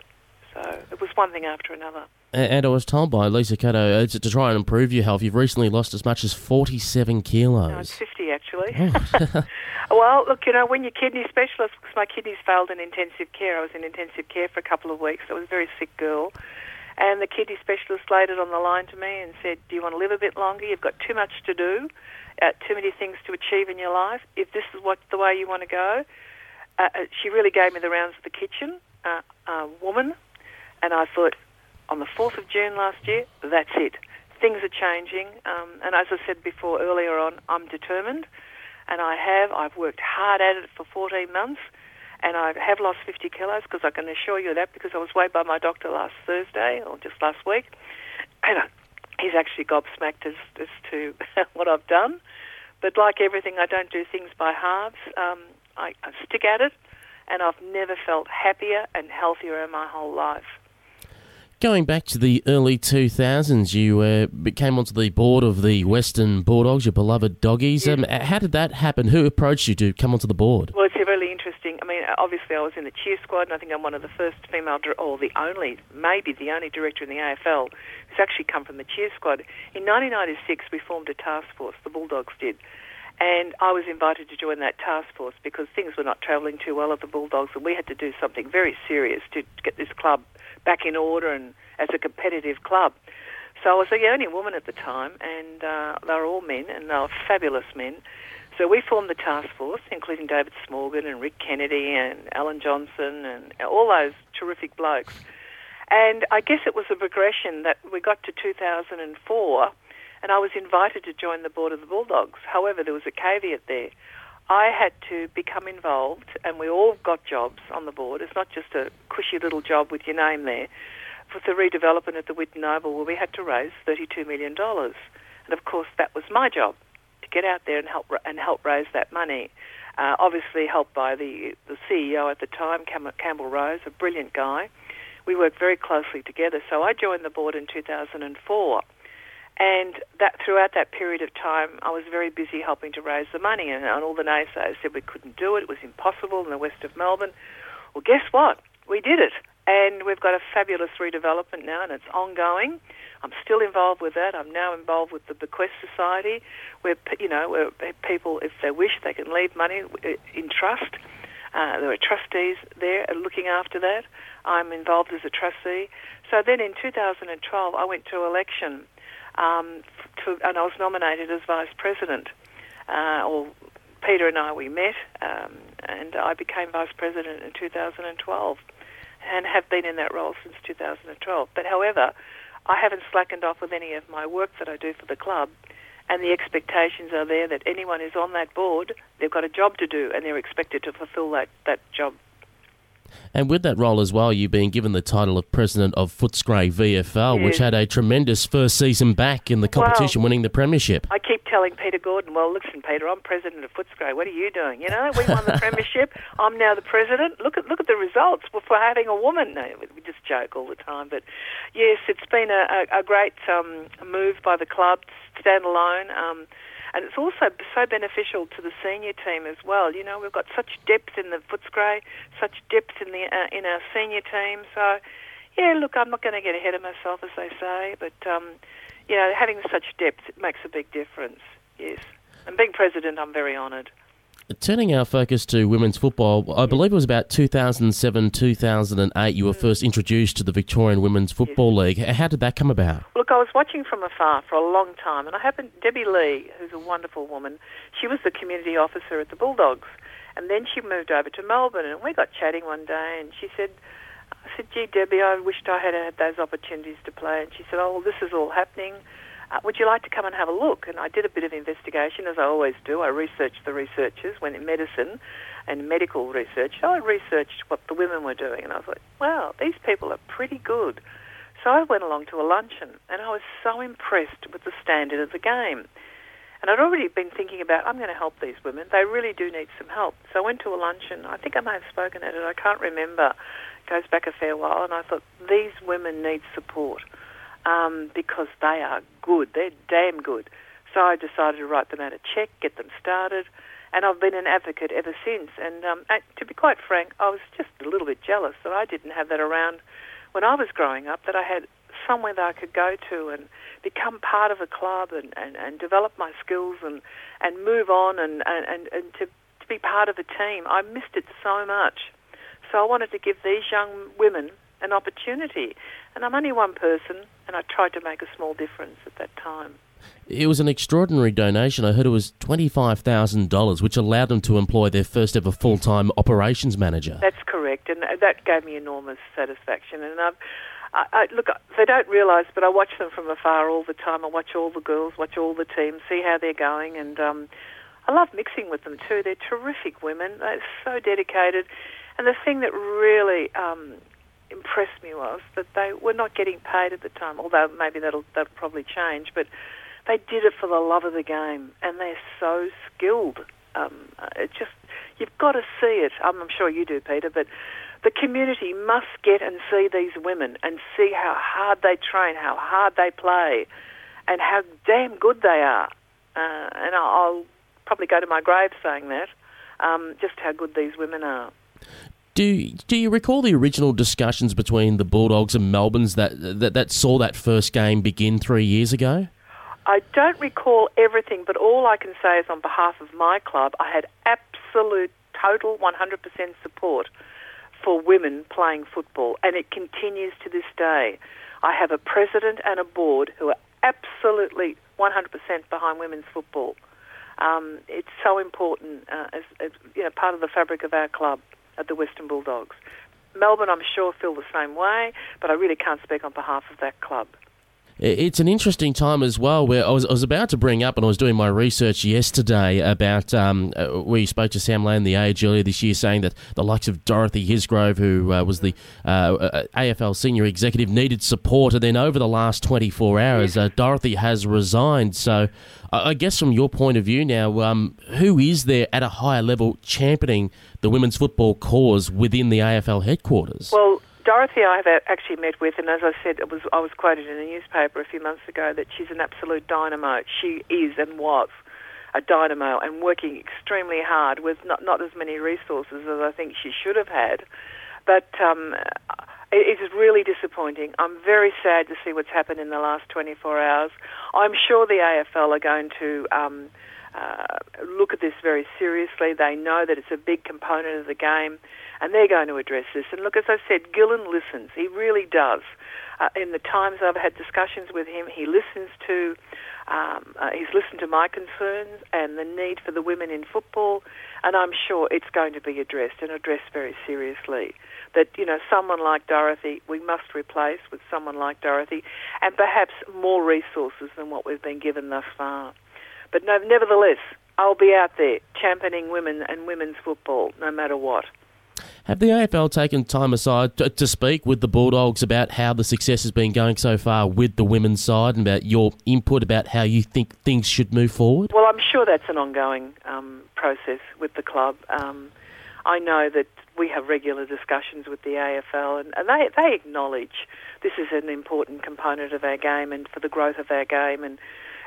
So it was one thing after another. And I was told by Lisa Cato uh, to, to try and improve your health, you've recently lost as much as 47 kilos. No, it's 50 actually. Oh. well, look, you know, when your kidney specialist, because my kidneys failed in intensive care, I was in intensive care for a couple of weeks. I was a very sick girl. And the kidney specialist laid it on the line to me and said, Do you want to live a bit longer? You've got too much to do uh, too many things to achieve in your life. If this is what the way you want to go, uh, uh, she really gave me the rounds of the kitchen, uh, uh, woman, and I thought, on the 4th of June last year, that's it. Things are changing, um, and as I said before earlier on, I'm determined, and I have. I've worked hard at it for 14 months, and I have lost 50 kilos because I can assure you that because I was weighed by my doctor last Thursday or just last week, and I, he's actually gobsmacked as, as to what I've done. But like everything, I don't do things by halves. Um, I, I stick at it, and I've never felt happier and healthier in my whole life. Going back to the early 2000s, you uh, came onto the board of the Western Bulldogs, your beloved doggies. Yes. Um, how did that happen? Who approached you to come onto the board? Well, it's really interesting. I mean, obviously, I was in the cheer squad, and I think I'm one of the first female, or the only, maybe the only director in the AFL who's actually come from the cheer squad. In 1996, we formed a task force, the Bulldogs did. And I was invited to join that task force because things were not travelling too well at the Bulldogs, and we had to do something very serious to get this club back in order and as a competitive club. So I was the only woman at the time, and uh, they were all men, and they were fabulous men. So we formed the task force, including David Smorgon and Rick Kennedy and Alan Johnson and all those terrific blokes. And I guess it was a progression that we got to 2004, and I was invited to join the board of the Bulldogs. However, there was a caveat there. I had to become involved, and we all got jobs on the board. It's not just a cushy little job with your name there. With the redevelopment of the Whitten Oval, where we had to raise $32 million. And of course, that was my job get out there and help and help raise that money. Uh, obviously, helped by the the CEO at the time, Campbell Rose, a brilliant guy. We worked very closely together. So I joined the board in 2004. And that throughout that period of time, I was very busy helping to raise the money, and, and all the naysayers said we couldn't do it; it was impossible in the west of Melbourne. Well, guess what? We did it, and we've got a fabulous redevelopment now, and it's ongoing. I'm still involved with that. I'm now involved with the Bequest Society, where you know where people, if they wish, they can leave money in trust. Uh, there are trustees there looking after that. I'm involved as a trustee. So then in 2012, I went to election um, to, and I was nominated as vice president. Uh, or Peter and I, we met, um, and I became vice president in 2012, and have been in that role since 2012. But however, I haven't slackened off with any of my work that I do for the club, and the expectations are there that anyone who's on that board, they've got a job to do, and they're expected to fulfil that, that job and with that role as well, you've been given the title of president of Footscray VFL, yes. which had a tremendous first season back in the competition, well, winning the premiership. I keep telling Peter Gordon, well, listen, Peter, I'm president of Footscray. What are you doing? You know, we won the premiership. I'm now the president. Look at look at the results for having a woman. No, we just joke all the time, but yes, it's been a, a, a great um, move by the club to stand alone. Um, and it's also so beneficial to the senior team as well. You know, we've got such depth in the Footscray, such depth in the uh, in our senior team. So, yeah, look, I'm not going to get ahead of myself, as they say, but um, you know, having such depth makes a big difference. Yes, and being president, I'm very honoured. Turning our focus to women's football, I mm. believe it was about 2007 2008 you were first introduced to the Victorian Women's Football League. How did that come about? Look, I was watching from afar for a long time, and I happened, Debbie Lee, who's a wonderful woman, she was the community officer at the Bulldogs. And then she moved over to Melbourne, and we got chatting one day, and she said, I said, gee, Debbie, I wished I had had those opportunities to play. And she said, oh, well, this is all happening uh, would you like to come and have a look? And I did a bit of investigation, as I always do. I researched the researchers when in medicine and medical research. So I researched what the women were doing, and I was like, wow, these people are pretty good. So I went along to a luncheon, and I was so impressed with the standard of the game. And I'd already been thinking about, I'm going to help these women. They really do need some help. So I went to a luncheon. I think I may have spoken at it. I can't remember. It goes back a fair while. And I thought, these women need support um, because they are good. They're damn good. So I decided to write them out a check, get them started, and I've been an advocate ever since. And um, to be quite frank, I was just a little bit jealous that I didn't have that around when I was growing up, that I had somewhere that I could go to and become part of a club and, and, and develop my skills and, and move on and, and, and to, to be part of a team. I missed it so much. So I wanted to give these young women an opportunity. And I'm only one person, and I tried to make a small difference at that time. It was an extraordinary donation. I heard it was $25,000, which allowed them to employ their first ever full time operations manager. That's correct, and that gave me enormous satisfaction. And I've, I, I, look, they don't realise, but I watch them from afar all the time. I watch all the girls, watch all the teams, see how they're going, and um, I love mixing with them too. They're terrific women. They're so dedicated. And the thing that really um, impressed me was that they were not getting paid at the time, although maybe that'll, that'll probably change, but they did it for the love of the game, and they're so skilled. Um, it just, you've got to see it. I'm, I'm sure you do, Peter, but the community must get and see these women and see how hard they train, how hard they play, and how damn good they are. Uh, and I'll probably go to my grave saying that, um, just how good these women are. Do do you recall the original discussions between the Bulldogs and Melbourne's that, that that saw that first game begin three years ago? I don't recall everything, but all I can say is on behalf of my club, I had absolute, total, 100% support for women playing football, and it continues to this day. I have a president and a board who are absolutely 100% behind women's football. Um, it's so important uh, as, as you know, part of the fabric of our club at the Western Bulldogs. Melbourne, I'm sure, feel the same way, but I really can't speak on behalf of that club. It's an interesting time as well where I was, I was about to bring up and I was doing my research yesterday about um, uh, you spoke to Sam Lane, the age earlier this year, saying that the likes of Dorothy Hisgrove, who uh, was the uh, uh AFL senior executive, needed support. And then over the last 24 hours, uh, Dorothy has resigned. So I guess from your point of view now, um, who is there at a higher level championing the women's football cause within the AFL headquarters? Well, Dorothy, I have actually met with, and as I said, it was I was quoted in a newspaper a few months ago that she's an absolute dynamo. She is and was a dynamo, and working extremely hard with not not as many resources as I think she should have had. But um, it is really disappointing. I'm very sad to see what's happened in the last 24 hours. I'm sure the AFL are going to. Um, uh, look at this very seriously. They know that it's a big component of the game. And they're going to address this. And look, as I said, Gillon listens. He really does. Uh, in the times I've had discussions with him, he listens to. Um, uh, he's listened to my concerns and the need for the women in football, and I'm sure it's going to be addressed and addressed very seriously. That you know, someone like Dorothy, we must replace with someone like Dorothy, and perhaps more resources than what we've been given thus far. But no, nevertheless, I'll be out there championing women and women's football, no matter what. Have the AFL taken time aside to, to, speak with the Bulldogs about how the success has been going so far with the women's side and about your input about how you think things should move forward? Well, I'm sure that's an ongoing um, process with the club. Um, I know that we have regular discussions with the AFL and, and they, they acknowledge this is an important component of our game and for the growth of our game. And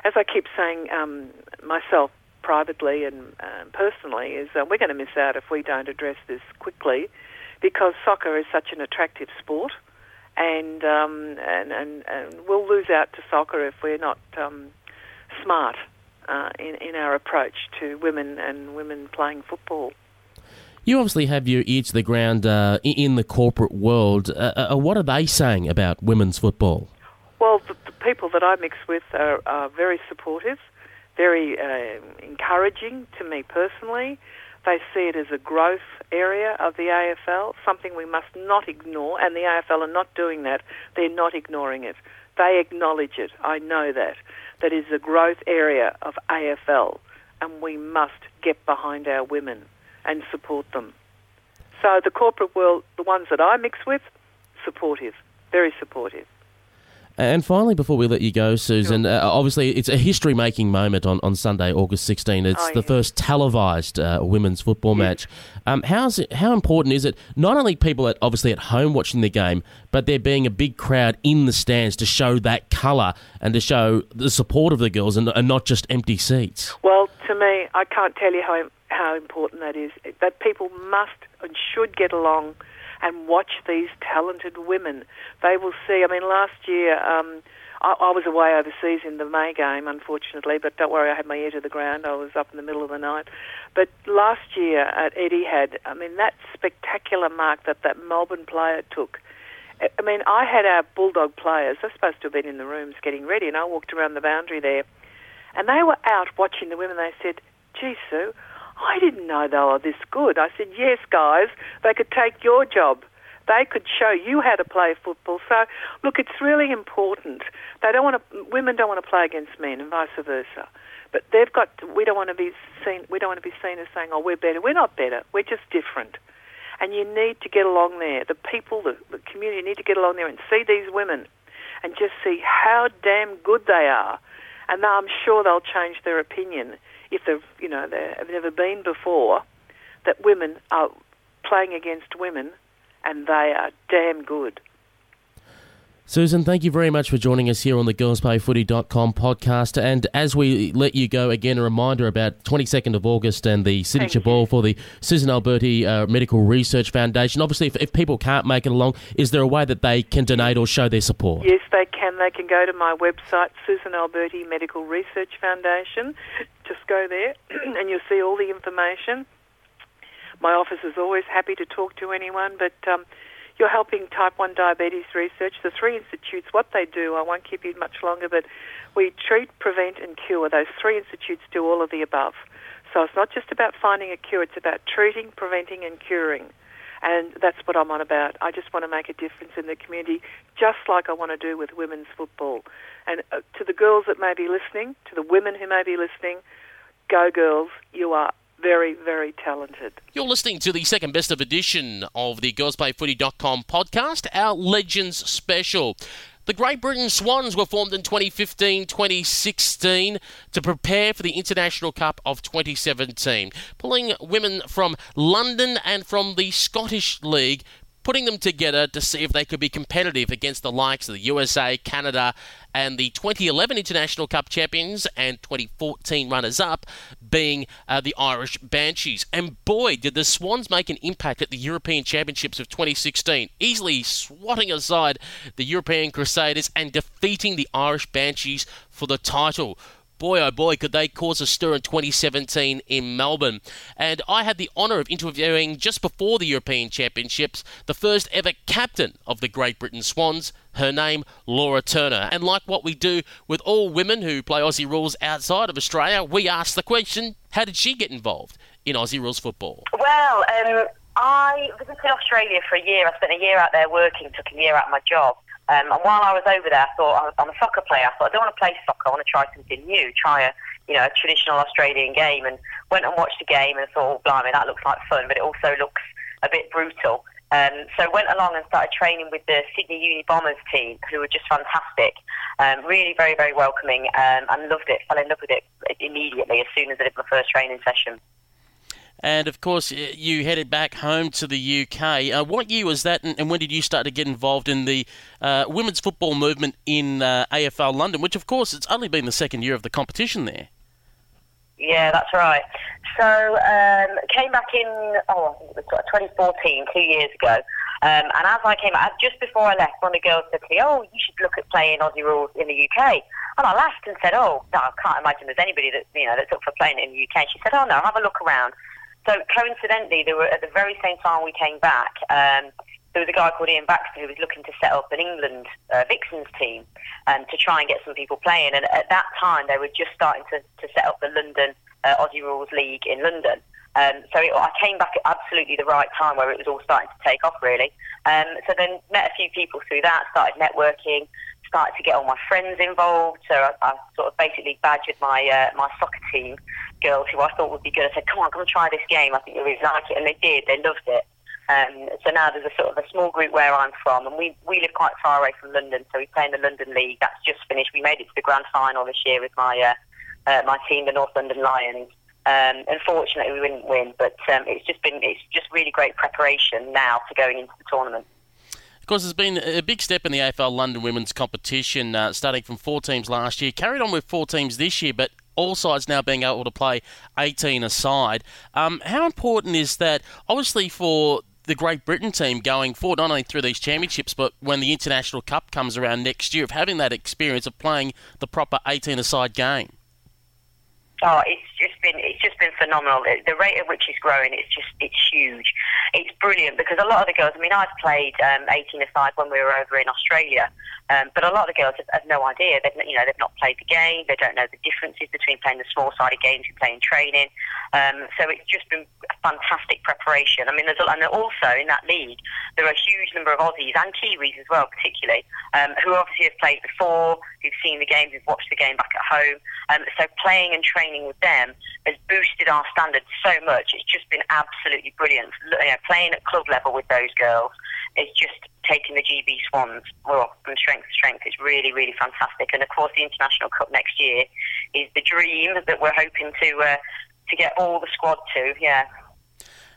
as I keep saying um, myself, privately and um, personally is uh, we're going to miss out if we don't address this quickly because soccer is such an attractive sport and um, and, and, and we'll lose out to soccer if we're not um, smart uh, in, in our approach to women and women playing football. You obviously have your ear to the ground uh, in the corporate world. Uh, uh, what are they saying about women's football? Well, the, the people that I mix with are, are very supportive very uh, encouraging to me personally. They see it as a growth area of the AFL, something we must not ignore, and the AFL are not doing that. They're not ignoring it. They acknowledge it. I know that. That is a growth area of AFL, and we must get behind our women and support them. So the corporate world, the ones that I mix with, supportive, very supportive. And finally, before we let you go, Susan, sure. uh, obviously it's a history making moment on, on Sunday, August 16. It's oh, the first televised uh, women's football yes. match. Um, how's it, how important is it, not only people at, obviously at home watching the game, but there being a big crowd in the stands to show that colour and to show the support of the girls and, and not just empty seats? Well, to me, I can't tell you how, how important that is. That people must and should get along and watch these talented women. They will see. I mean, last year um, I, I was away overseas in the May game, unfortunately, but don't worry, I had my ear to the ground. I was up in the middle of the night. But last year at Etihad, I mean, that spectacular mark that that Melbourne player took. I mean, I had our Bulldog players, they're supposed to have been in the rooms getting ready, and I walked around the boundary there, and they were out watching the women. They said, gee, Sue, I didn't know they were this good. I said, yes, guys, they could take your job. They could show you how to play football. So, look, it's really important. They don't want to. Women don't want to play against men, and vice versa. But they've got. We don't want to be seen. We don't want to be seen as saying, "Oh, we're better." We're not better. We're just different. And you need to get along there. The people, the, the community, need to get along there and see these women, and just see how damn good they are. And I'm sure they'll change their opinion if they've you know they have never been before, that women are playing against women, and they are damn good. Susan, thank you very much for joining us here on the girlsplayfooty.com podcast. And as we let you go, again, a reminder about 22nd of August and the signature ball for the Susan Alberti uh, Medical Research Foundation. Obviously, if, if, people can't make it along, is there a way that they can donate or show their support? Yes, they can. They can go to my website, Susan Alberti Medical Research Foundation. Just go there and you'll see all the information. My office is always happy to talk to anyone, but. Um, you're helping type 1 diabetes research. The three institutes, what they do, I won't keep you much longer, but we treat, prevent, and cure. Those three institutes do all of the above. So it's not just about finding a cure, it's about treating, preventing, and curing. And that's what I'm on about. I just want to make a difference in the community, just like I want to do with women's football. And uh, to the girls that may be listening, to the women who may be listening, go girls, you are very, very talented. You're listening to the second best of edition of the girlsplayfooty.com podcast, our Legends special. The Great Britain Swans were formed in 2015 2016 to prepare for the International Cup of 2017, pulling women from London and from the Scottish League putting them together to see if they could be competitive against the likes of the USA, Canada, and the 2011 International Cup champions and 2014 runners up being uh, the Irish Banshees. And boy, did the Swans make an impact at the European Championships of 2016, easily swatting aside the European Crusaders and defeating the Irish Banshees for the title. Boy oh boy, could they cause a stir in 2017 in Melbourne. And I had the honour of interviewing just before the European Championships the first ever captain of the Great Britain Swans, her name, Laura Turner. And like what we do with all women who play Aussie rules outside of Australia, we ask the question how did she get involved in Aussie rules football? Well, um, I visited Australia for a year. I spent a year out there working, took a year out of my job. Um, and while I was over there, I thought I'm a soccer player. I thought I don't want to play soccer. I want to try something new, try a you know a traditional Australian game. And went and watched the game and thought, oh blimey, that looks like fun, but it also looks a bit brutal. Um, so went along and started training with the Sydney Uni Bombers team, who were just fantastic. Um, really, very, very welcoming, um, and loved it. Fell in love with it immediately as soon as I did my first training session. And of course, you headed back home to the UK. Uh, what year was that, and, when did you start to get involved in the uh, women's football movement in uh, AFL London? Which, of course, it's only been the second year of the competition there. Yeah, that's right. So um, came back in oh, I think it was 2014, two years ago. Um, and as I came out, just before I left, one of the girls said to me, "Oh, you should look at playing Aussie rules in the UK." And I laughed and said, "Oh, no, I can't imagine there's anybody that you know that's up for playing it in the UK." She said, "Oh no, have a look around." So coincidentally, there were at the very same time we came back. Um, there was a guy called Ian Baxter who was looking to set up an England uh, Vixens team um, to try and get some people playing. And at that time, they were just starting to, to set up the London uh, Aussie Rules League in London. Um, so it, I came back at absolutely the right time where it was all starting to take off, really. Um, so then met a few people through that, started networking, started to get all my friends involved. So I, I sort of basically badgered my uh, my soccer team girls who I thought would be good. I said, "Come on, come and try this game. I think you'll really like it," and they did. They loved it. Um, so now there's a sort of a small group where I'm from, and we we live quite far away from London. So we play in the London League. That's just finished. We made it to the grand final this year with my uh, uh, my team, the North London Lions. Um, unfortunately, we didn't win, but um, it's just been it's just really great preparation now for going into the tournament. Course, there's been a big step in the AFL London women's competition, uh, starting from four teams last year, carried on with four teams this year, but all sides now being able to play 18 aside. Um, how important is that, obviously, for the Great Britain team going forward, not only through these championships, but when the International Cup comes around next year, of having that experience of playing the proper 18 aside game? Oh, it's just been it's just been phenomenal. The rate at which it's growing, it's just it's huge. It's brilliant because a lot of the girls. I mean, I've played um, 18 aside when we were over in Australia, um, but a lot of the girls have, have no idea. They've you know they've not played the game. They don't know the differences between playing the small sided games and playing training. Um, so it's just been a fantastic preparation. I mean, there's and also in that league there are a huge number of Aussies and Kiwis as well, particularly um, who obviously have played before, who've seen the games, who've watched the game back at home. Um, so playing and training with them has boosted our standards so much. It's just been absolutely brilliant. You know, playing at club level with those girls is just taking the GB Swans well, from strength to strength. It's really, really fantastic. And of course, the International Cup next year is the dream that we're hoping to uh, to get all the squad to. Yeah.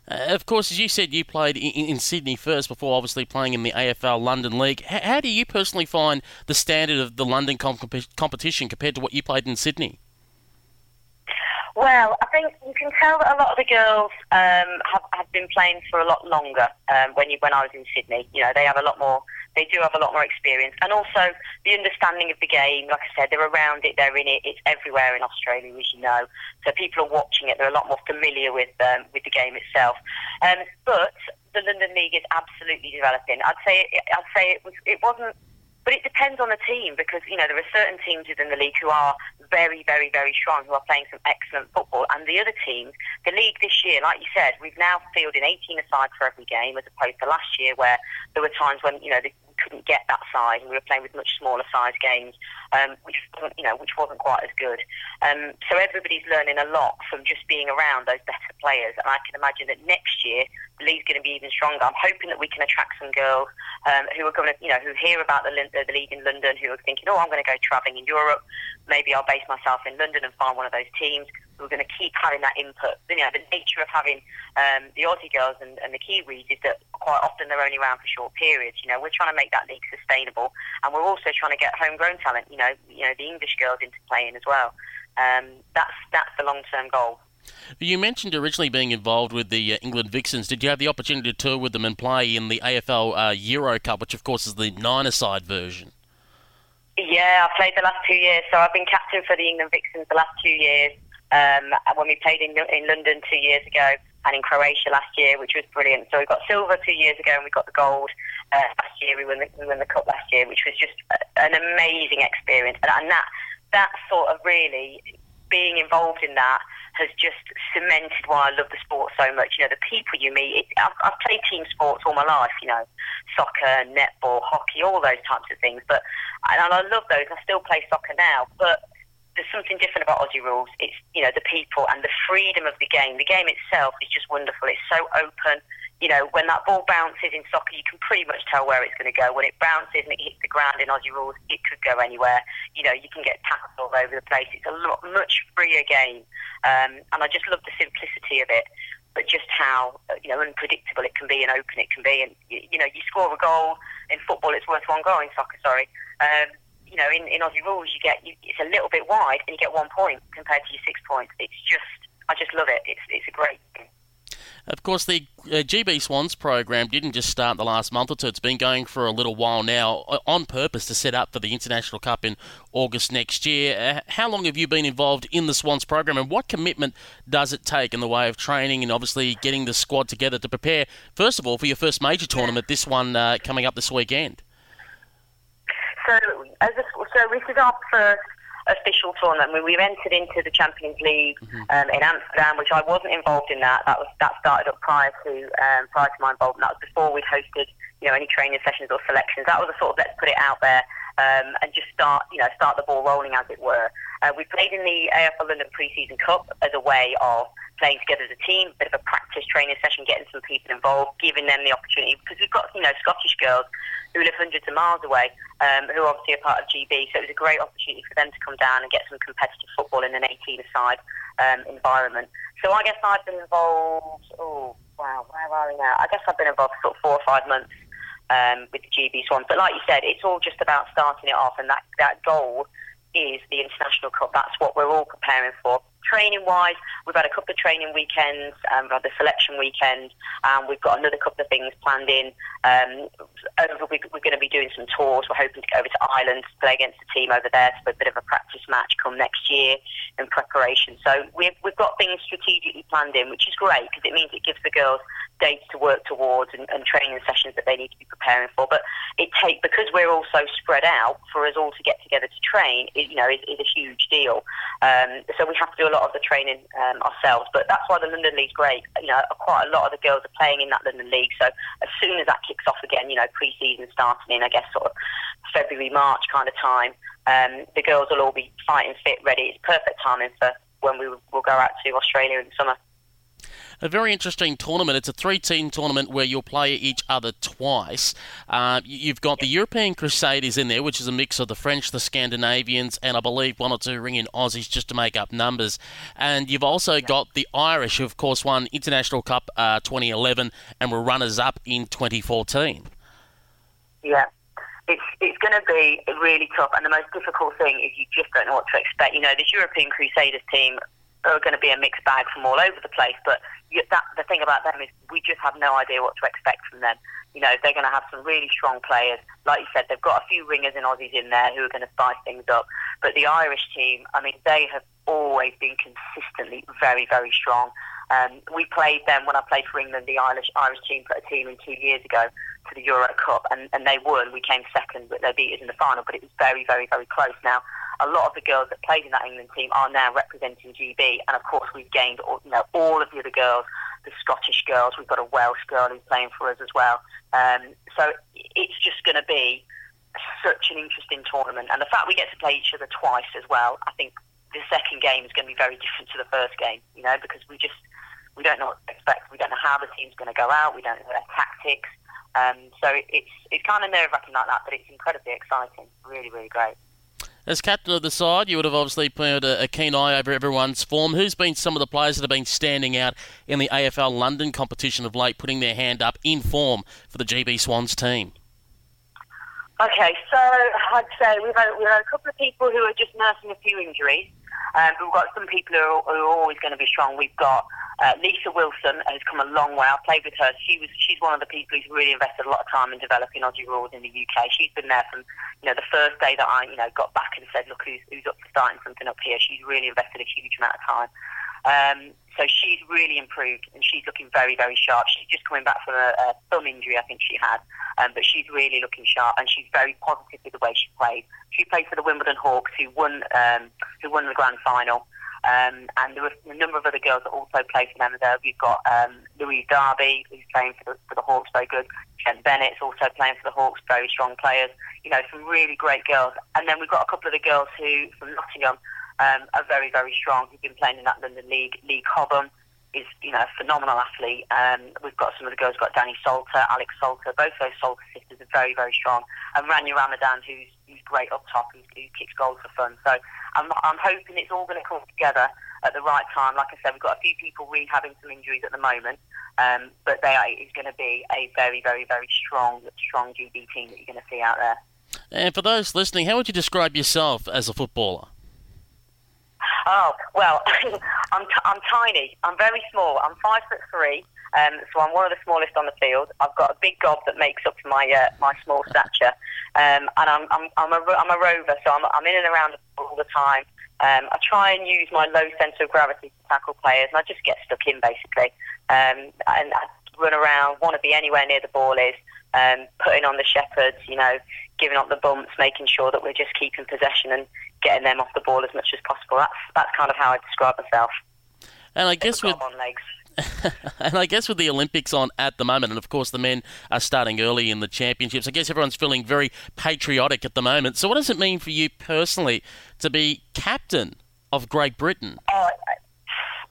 Uh, of course, as you said, you played in, in, Sydney first before obviously playing in the AFL London League. H- how do you personally find the standard of the London comp- competition compared to what you played in Sydney? Well, I think you can tell that a lot of the girls um, have, have been playing for a lot longer um, when you when I was in Sydney. You know, they have a lot more. They do have a lot more experience, and also the understanding of the game. Like I said, they're around it. They're in it. It's everywhere in Australia, as you know. So people are watching it. They're a lot more familiar with um, with the game itself. Um, but the London League is absolutely developing. I'd say I'd say it was it wasn't but it depends on the team because, you know, there are certain teams within the league who are very, very, very strong, who are playing some excellent football. And the other teams, the league this year, like you said, we've now fielded 18 aside for every game as opposed to last year where there were times when, you know, the, couldn't get that size, and we were playing with much smaller size games, um, which you know, which wasn't quite as good. Um, so everybody's learning a lot from just being around those better players, and I can imagine that next year league's going to be even stronger. I'm hoping that we can attract some girls um, who are going to, you know, who hear about the, the league in London, who are thinking, oh, I'm going to go travelling in Europe. Maybe I'll base myself in London and find one of those teams we're going to keep having that input. You know, the nature of having um, the Aussie girls and, and the Kiwis is that quite often they're only around for short periods. You know, we're trying to make that league sustainable, and we're also trying to get homegrown talent. You know, you know the English girls into playing as well. Um, that's that's the long term goal. You mentioned originally being involved with the uh, England Vixens. Did you have the opportunity to tour with them and play in the AFL uh, Euro Cup, which of course is the nine-a-side version? Yeah, I've played the last two years. So I've been captain for the England Vixens the last two years. Um, when we played in, in London two years ago and in Croatia last year, which was brilliant. So we got silver two years ago and we got the gold uh, last year. We won, the, we won the cup last year, which was just an amazing experience. And, and that that sort of really being involved in that has just cemented why I love the sport so much. You know, the people you meet. It, I've, I've played team sports all my life. You know, soccer, netball, hockey, all those types of things. But and I love those. I still play soccer now, but there's something different about Aussie rules. It's you know the people and the freedom of the game. The game itself is just wonderful. It's so open. You know, when that ball bounces in soccer, you can pretty much tell where it's going to go. When it bounces and it hits the ground in Aussie rules, it could go anywhere. You know, you can get tackled all over the place. It's a lot, much freer game, um, and I just love the simplicity of it. But just how you know unpredictable it can be and open it can be, and you know, you score a goal in football, it's worth one goal in soccer. Sorry. Um, you know, in, in Aussie rules, you get you, it's a little bit wide and you get one point compared to your six points. It's just, I just love it. It's it's a great. Of course, the uh, GB Swans program didn't just start the last month or two. It's been going for a little while now, on purpose to set up for the International Cup in August next year. Uh, how long have you been involved in the Swans program, and what commitment does it take in the way of training and obviously getting the squad together to prepare, first of all, for your first major tournament, this one uh, coming up this weekend? So, as a, so this is our first official tournament. Mean, we've entered into the Champions League mm-hmm. um, in Amsterdam, which I wasn't involved in. That that was that started up prior to um, prior to my involvement. That was before we'd hosted you know any training sessions or selections. That was a sort of let's put it out there um, and just start you know start the ball rolling as it were. Uh, we played in the AFL London Pre-Season Cup as a way of playing together as a team, a bit of a practice training session, getting some people involved, giving them the opportunity because we've got you know Scottish girls who live hundreds of miles away, um, who are obviously a part of GB. So it was a great opportunity for them to come down and get some competitive football in an 18-a-side um, environment. So I guess I've been involved. Oh wow, where are we now? I guess I've been involved for sort of four or five months um, with the GB Swans. But like you said, it's all just about starting it off, and that that goal is the International Cup. That's what we're all preparing for. Training wise, we've had a couple of training weekends, um, we've had the selection weekend, and we've got another couple of things planned in. Um, over, we, we're going to be doing some tours. We're hoping to go over to Ireland to play against the team over there to a bit of a practice match come next year in preparation. So we've, we've got things strategically planned in, which is great because it means it gives the girls dates to work towards and, and, training sessions that they need to be preparing for. But it take because we're all so spread out for us all to get together to train, it, you know, is, is, a huge deal. Um, so we have to do a lot of the training um, ourselves. But that's why the London League's great. You know, quite a lot of the girls are playing in that London League. So as soon as that kicks off again, you know, pre-season starting in, I guess, sort of February, March kind of time, um, the girls will all be fighting fit, ready. It's perfect timing for when we will go out to Australia in the summer a very interesting tournament. It's a three-team tournament where you'll play each other twice. Uh, you've got the European Crusaders in there, which is a mix of the French, the Scandinavians, and I believe one or two ring in Aussies just to make up numbers. And you've also got the Irish, who of course won International Cup uh, 2011 and were runners-up in 2014. Yeah it's it's going to be really tough. And the most difficult thing is you just don't know what to expect. You know, this European Crusaders team are going to be a mixed bag from all over the place, but that, the thing about them is we just have no idea what to expect from them. You know, they're going to have some really strong players. Like you said, they've got a few ringers and Aussies in there who are going to spice things up. But the Irish team, I mean, they have always been consistently very, very strong. Um, we played them when I played for England. The Irish Irish team put a team in two years ago to the Euro Cup, and, and they won. We came second, but they beat us in the final. But it was very, very, very close. Now, a lot of the girls that played in that England team are now representing GB, and of course, we've gained all, you know all of the other girls, the Scottish girls. We've got a Welsh girl who's playing for us as well. Um, so it's just going to be such an interesting tournament, and the fact we get to play each other twice as well, I think the second game is going to be very different to the first game. You know, because we just we don't know what to expect. We don't know how the team's going to go out. We don't know their tactics. Um, so it's it's kind of nerve wracking like that, but it's incredibly exciting. Really, really great. As captain of the side, you would have obviously put a, keen eye over everyone's form. Who's been some of the players that have been standing out in the AFL London competition of late, putting their hand up in form for the GB Swans team? Okay, so I'd say we've had, we've had a couple of people who are just nursing a few injuries. Um, we've got some people who are, who are always going to be strong. We've got Uh, Lisa Wilson has come a long way. I played with her. She was she's one of the people who's really invested a lot of time in developing Aussie rules in the UK. She's been there from you know the first day that I you know got back and said, look, who's who's up for starting something up here. She's really invested a huge amount of time. Um, so she's really improved and she's looking very, very sharp. She's just coming back from a, a thumb injury, I think she had, um, but she's really looking sharp and she's very positive with the way she plays. She played for the Wimbledon Hawks, who won um, who won the grand final. Um, and there were a number of other girls that also play for them there. We've got um, Louise Darby, who's playing for the, for the Hawks, very good. Jen Bennett's also playing for the Hawks, very strong players. You know, some really great girls. And then we've got a couple of the girls who, from Nottingham, um, are very, very strong, who've been playing in that London League. Lee Cobham is, you know, a phenomenal athlete. Um, we've got some of the girls, got Danny Salter, Alex Salter, both those Salter sisters are very, very strong. And Rania Ramadan, who's, who's great up top, who, who kicks goals for fun. So I'm, I'm hoping it's all going to come together at the right time. Like I said, we've got a few people rehabbing some injuries at the moment, um, but they are, it's going to be a very, very, very strong, strong GB team that you're going to see out there. And for those listening, how would you describe yourself as a footballer? Oh well, I'm t- I'm tiny. I'm very small. I'm five foot three. Um, so I'm one of the smallest on the field. I've got a big gob that makes up for my uh, my small stature, um, and I'm I'm I'm a, I'm a rover. So I'm I'm in and around all the time. Um, I try and use my low centre of gravity to tackle players, and I just get stuck in basically. Um, and I run around, want to be anywhere near the ball is, um, putting on the shepherds, you know, giving up the bumps, making sure that we're just keeping possession and getting them off the ball as much as possible. That's that's kind of how I describe myself. And I guess with and I guess with the Olympics on at the moment, and of course the men are starting early in the championships, I guess everyone's feeling very patriotic at the moment. So, what does it mean for you personally to be captain of Great Britain? Oh,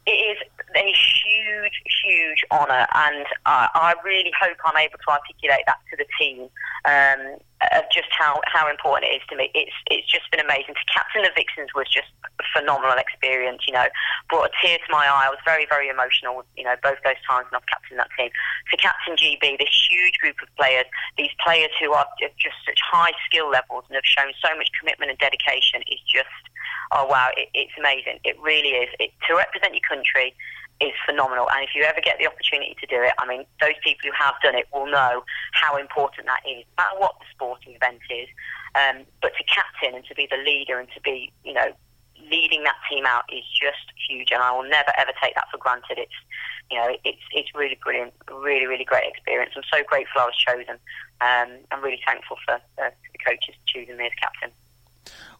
it is a huge, huge honour, and uh, I really hope I'm able to articulate that to the team. Um, of just how, how important it is to me. It's it's just been amazing. To captain the Vixens was just a phenomenal experience. You know, brought a tear to my eye. I was very very emotional. You know, both those times when I've captained that team. To captain GB, this huge group of players, these players who are just such high skill levels and have shown so much commitment and dedication, is just oh wow, it, it's amazing. It really is. It, to represent your country is phenomenal. And if you ever get the opportunity to do it, I mean, those people who have done it will know how important that is, no matter what the sporting event is. Um, but to captain and to be the leader and to be, you know, leading that team out is just huge. And I will never ever take that for granted. It's, you know, it's it's really brilliant, really really great experience. I'm so grateful I was chosen. Um, I'm really thankful for, uh, the coaches choosing me as captain.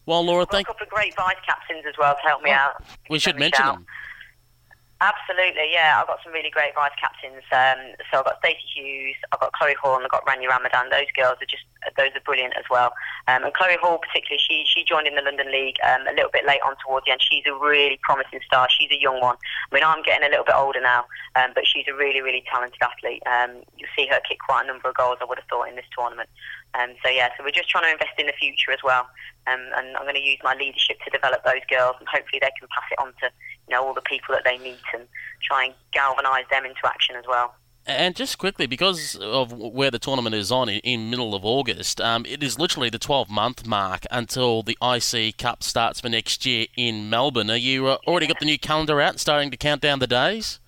Well, Laura, thank. A couple of great vice captains as well to help me out. We should mention them. Absolutely, yeah. I've got some really great vice captains. Um, so I've got Stacey Hughes, I've got Chloe Hall, and I've got Rania Ramadan. Those girls are just, those are brilliant as well. Um, and Chloe Hall, particularly, she she joined in the London League um, a little bit late on towards the end. She's a really promising star. She's a young one. I mean, I'm getting a little bit older now, um, but she's a really, really talented athlete. Um, you'll see her kick quite a number of goals, I would have thought, in this tournament. Um, so yeah, so we're just trying to invest in the future as well, and I'm going to use my leadership to develop those girls, and hopefully they can pass it on to know all the people that they meet and try and galvanise them into action as well. And just quickly, because of where the tournament is on in, in middle of August, um, it is literally the 12-month mark until the IC Cup starts for next year in Melbourne. Are you uh, already got the new calendar out, starting to count down the days?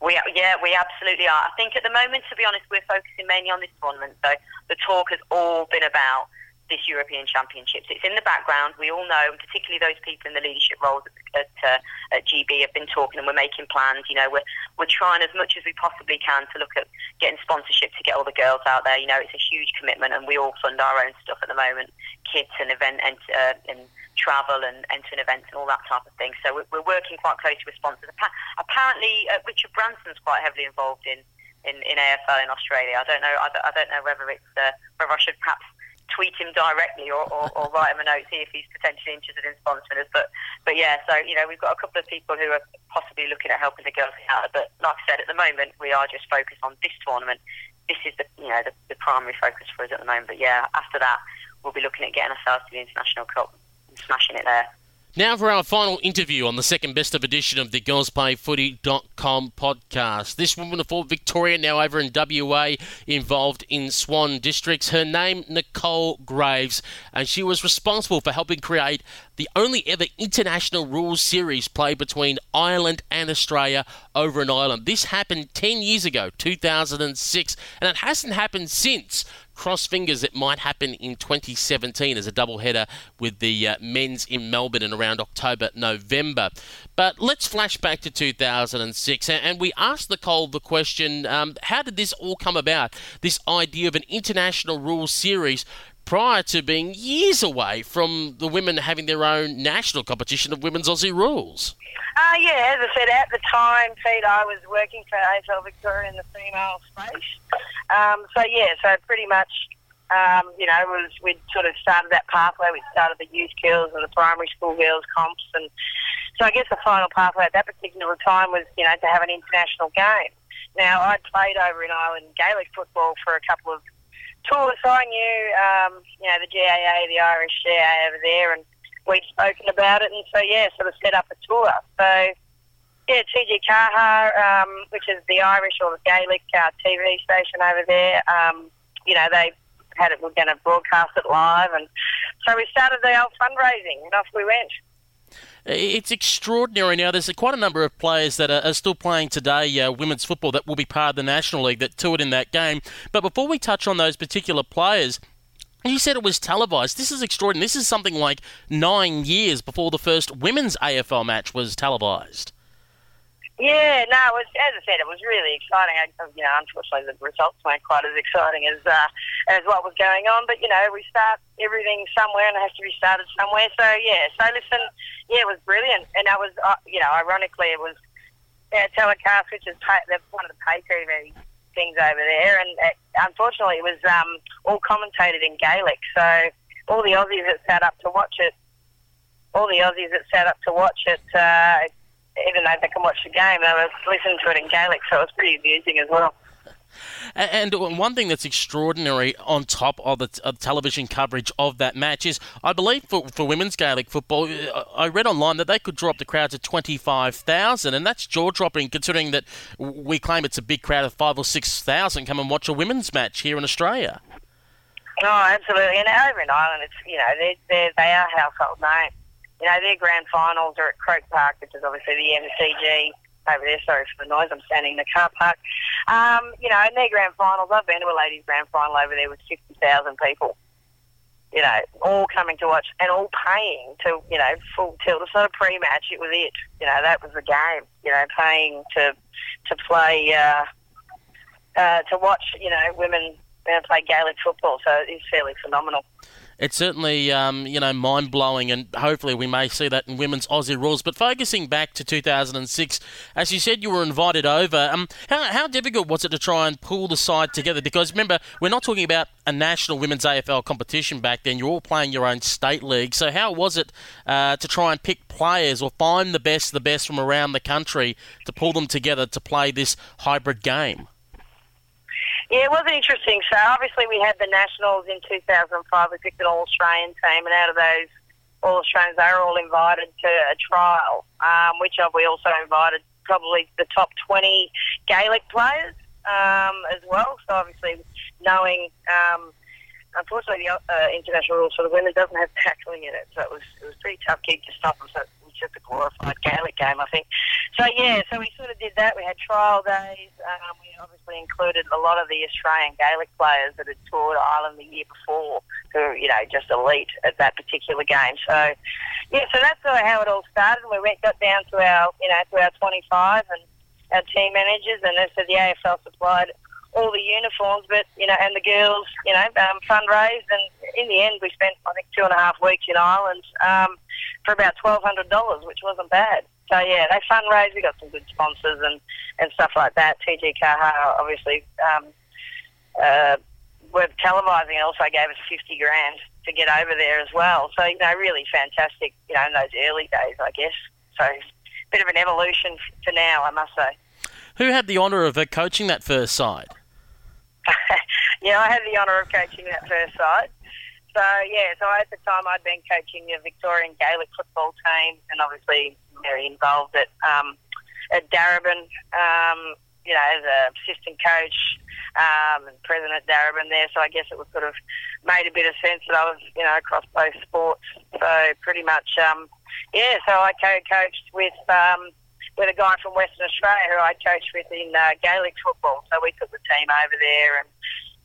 We yeah, we absolutely are. I think at the moment, to be honest, we're focusing mainly on this tournament. So the talk has all been about this European Championships. It's in the background. We all know, and particularly those people in the leadership roles at, uh, at GB have been talking, and we're making plans. You know, we're we're trying as much as we possibly can to look at getting sponsorship to get all the girls out there. You know, it's a huge commitment, and we all fund our own stuff at the moment, kits and event and, uh, and travel and entering events and all that type of thing. So we're, we're working quite closely with sponsors. Apparently, uh, Richard Branson's quite heavily involved in. In, in AFL in Australia, I don't know. I don't, I don't know whether it's uh, whether I should perhaps tweet him directly or, or, or write him a note, see if he's potentially interested in sponsoring us. But but yeah, so you know we've got a couple of people who are possibly looking at helping the girls out. But like I said, at the moment we are just focused on this tournament. This is the you know the, the primary focus for us at the moment. But yeah, after that we'll be looking at getting ourselves to the international cup and smashing it there. Now for our final interview on the second best of edition of the girlsplayfooty.com podcast. This woman for Victoria, now over in WA, involved in Swan Districts. Her name, Nicole Graves, and she was responsible for helping create the only ever international rules series played between Ireland and Australia over in Ireland. This happened 10 years ago, 2006, and it hasn't happened since cross fingers it might happen in 2017 as a double header with the uh, men's in Melbourne in around October, November. But let's flash back to 2006 and we asked Nicole the question um, how did this all come about? This idea of an international rules series prior to being years away from the women having their own national competition of women's Aussie rules. Uh, yeah, as I said, at the time, Pete, I was working for AFL Victoria in the female space. Um, so, yeah, so pretty much, um, you know, was we'd sort of started that pathway. We started the youth girls and the primary school girls comps. And so I guess the final pathway at that particular time was, you know, to have an international game. Now, I'd played over in Ireland Gaelic football for a couple of tours. So I knew, um, you know, the GAA, the Irish GAA over there, and we'd spoken about it, and so yeah, sort of set up a tour. So yeah, TG4, um, which is the Irish or the Gaelic uh, TV station over there. Um, you know, they had it. We're going to broadcast it live, and so we started the old fundraising, and off we went. It's extraordinary now. There's quite a number of players that are, still playing today, uh, women's football, that will be part of the National League that toured in that game. But before we touch on those particular players, you said it was televised. This is extraordinary. This is something like nine years before the first women's AFL match was televised. Yeah, no, it was, as I said, it was really exciting. I, you know, unfortunately, the results weren't quite as exciting as uh, as what was going on. But you know, we start everything somewhere, and it has to be started somewhere. So yeah, so listen, yeah, it was brilliant, and that was, uh, you know, ironically, it was uh, telecast, which is pay, one of the pay TV things over there, and it, unfortunately, it was um, all commentated in Gaelic. So all the Aussies that sat up to watch it, all the Aussies that sat up to watch it, uh, even though they can watch the game, they were listening to it in Gaelic. So it was pretty amusing as well. And one thing that's extraordinary on top of the television coverage of that match is, I believe for, for women's Gaelic football, uh, I read online that they could draw up the crowd to 25,000, and that's jaw dropping considering that we claim it's a big crowd of five or 6,000 come and watch a women's match here in Australia. Oh, absolutely. And over in Ireland, it's, you know, they're, they're, they are household names. You know, their grand finals are at Croke Park, which is obviously the MCG over there. Sorry for the noise. I'm standing in the car park. Um, you know, in their grand finals, I've been to a ladies' grand final over there with 50,000 people. You know, all coming to watch and all paying to, you know, full tilt. It's not a pre-match. It was it. You know, that was the game. You know, paying to to play uh, uh, to watch. You know, women uh, play Gaelic football. So it's fairly phenomenal it's certainly um, you know mind blowing, and hopefully we may see that in women's Aussie rules. But focusing back to 2006, as you said, you were invited over. Um, how, how difficult was it to try and pull the side together? Because remember, we're not talking about a national women's AFL competition back then. You're all playing your own state league. So how was it uh, to try and pick players or find the best, the best from around the country to pull them together to play this hybrid game? Yeah, it was interesting. So obviously we had the Nationals in 2005. We picked an All-Australian team, and out of those All-Australians, they were all invited to a trial, um, which we also invited probably the top 20 Gaelic players um, as well. So obviously knowing, um, unfortunately, the uh, international rules for the women doesn't have tackling in it, so it was it was pretty tough gig to stop them. So just a glorified Gaelic game, I think. So yeah, so we sort of did that. We had trial days. Um, we obviously included a lot of the Australian Gaelic players that had toured Ireland the year before, who were, you know just elite at that particular game. So yeah, so that's sort of how it all started. We went got down to our you know to our 25 and our team managers, and as so the AFL supplied all the uniforms, but you know, and the girls, you know, um, fundraised, and in the end, we spent I think two and a half weeks in Ireland um, for about twelve hundred dollars, which wasn't bad. So yeah, they fundraised. We got some good sponsors and and stuff like that. TG4 obviously um, uh, were televising and also gave us fifty grand to get over there as well. So you know, really fantastic. You know, in those early days, I guess. So bit of an evolution for now, I must say. Who had the honour of uh, coaching that first side? yeah, I had the honour of coaching that first side. So yeah, so at the time I'd been coaching the Victorian Gaelic football team, and obviously very involved at um, at Darebin. Um, you know, as a assistant coach um, and president at Darebin there. So I guess it was sort of made a bit of sense that I was, you know, across both sports. So pretty much, um, yeah. So I co-coached with. Um, with a guy from Western Australia who I coached with in uh, Gaelic football. So we took the team over there and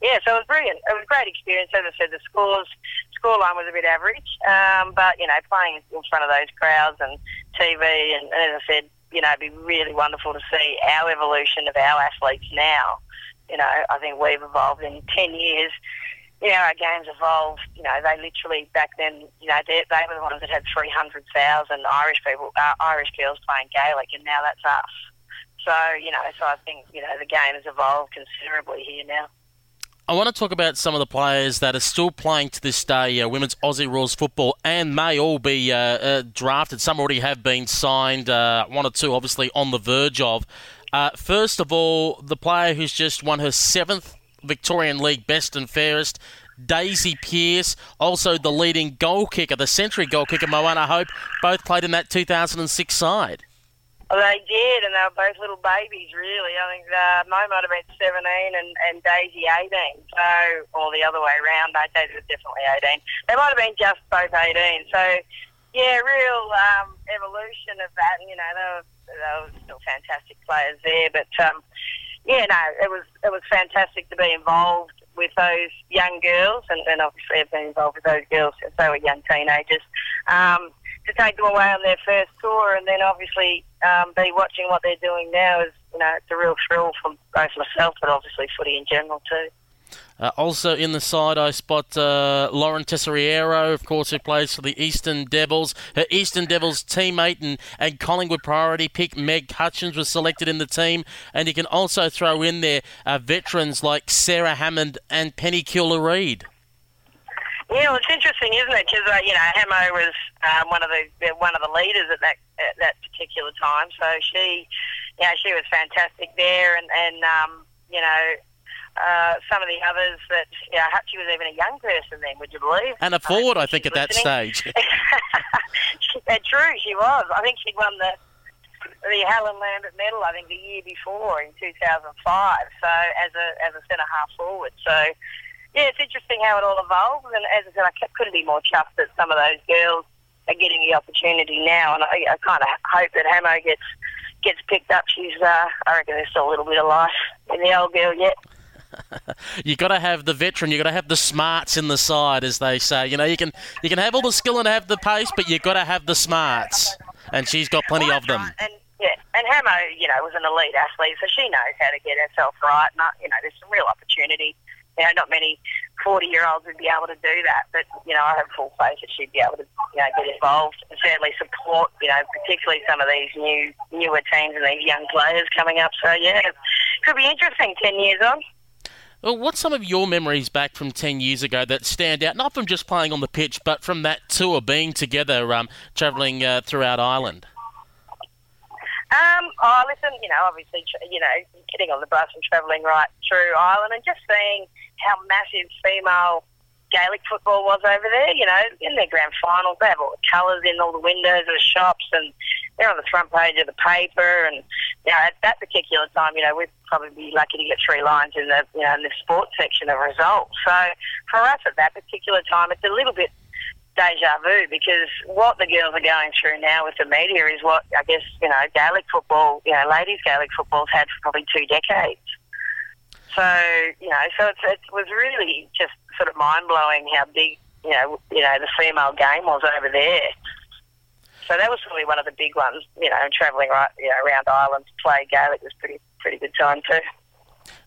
yeah, so it was brilliant. It was a great experience. As I said, the scores scoreline was a bit average, um, but you know, playing in front of those crowds and TV, and, and as I said, you know, it'd be really wonderful to see our evolution of our athletes now. You know, I think we've evolved in ten years. You know, our games evolved. You know, they literally back then, you know, they, they were the ones that had three hundred thousand Irish people, uh, Irish girls playing Gaelic, and now that's us. So, you know, so I think you know the game has evolved considerably here now. I want to talk about some of the players that are still playing to this day uh, women's Aussie rules football and may all be uh, uh, drafted. Some already have been signed, uh, one or two obviously on the verge of. Uh, first of all, the player who's just won her seventh Victorian League Best and Fairest, Daisy Pearce, also the leading goal kicker, the century goal kicker, Moana Hope, both played in that 2006 side. Well, they did, and they were both little babies, really. I think uh, Mo might have been 17 and, and Daisy 18, so, or the other way around. No, Daisy was definitely 18. They might have been just both 18. So, yeah, real um, evolution of that. And, you know, they were, they were still fantastic players there, but um, yeah, no, it was it was fantastic to be involved with those young girls, and, and obviously I've been involved with those girls since they were young teenagers. Um, to take them away on their first tour, and then obviously um, be watching what they're doing now is, you know, it's a real thrill for both myself, but obviously footy in general too. Uh, also in the side, I spot uh, Lauren Tesoriero, of course, who plays for the Eastern Devils. Her Eastern Devils teammate and, and Collingwood priority pick, Meg Hutchins, was selected in the team. And you can also throw in there uh, veterans like Sarah Hammond and Penny Cula-Reid. Yeah, well, it's interesting, isn't it? Because uh, you know, Hamo was um, one of the one of the leaders at that at that particular time. So she, you know, she was fantastic there, and and um, you know. Uh, some of the others that, you know, she was even a young person then, would you believe? And a forward, I think, at that stage. true, she was. I think she'd won the the Helen Lambert medal, I think, the year before in 2005. So as a as a centre half forward. So yeah, it's interesting how it all evolves. And as I said, I couldn't be more chuffed that some of those girls are getting the opportunity now. And I, I kind of hope that Hamo gets gets picked up. She's, uh, I reckon there's still a little bit of life in the old girl yet. you got to have the veteran. You got to have the smarts in the side, as they say. You know, you can you can have all the skill and have the pace, but you got to have the smarts, and she's got plenty well, of them. Right. And yeah, and Hamo, you know, was an elite athlete, so she knows how to get herself right. And you know, there's some real opportunity you know, not many 40 year olds would be able to do that. But, you know, I have full faith that she'd be able to, you know, get involved and certainly support, you know, particularly some of these new, newer teams and these young players coming up. So, yeah, it could be interesting 10 years on. Well, what's some of your memories back from 10 years ago that stand out, not from just playing on the pitch, but from that tour, being together, um, travelling uh, throughout Ireland? Um, oh, listen, you know, obviously, you know, getting on the bus and travelling right through Ireland and just seeing how massive female Gaelic football was over there. You know, in their grand finals, they have all the colours in all the windows of the shops and they're on the front page of the paper. And, you know, at that particular time, you know, we'd probably be lucky to get three lines in the, you know, in the sports section of results. So for us at that particular time, it's a little bit deja vu because what the girls are going through now with the media is what I guess you know Gaelic football, you know, ladies Gaelic football's had for probably two decades. So you know, so it was really just sort of mind blowing how big you know you know the female game was over there. So that was probably one of the big ones, you know, travelling right you know around Ireland to play Gaelic was pretty pretty good time too.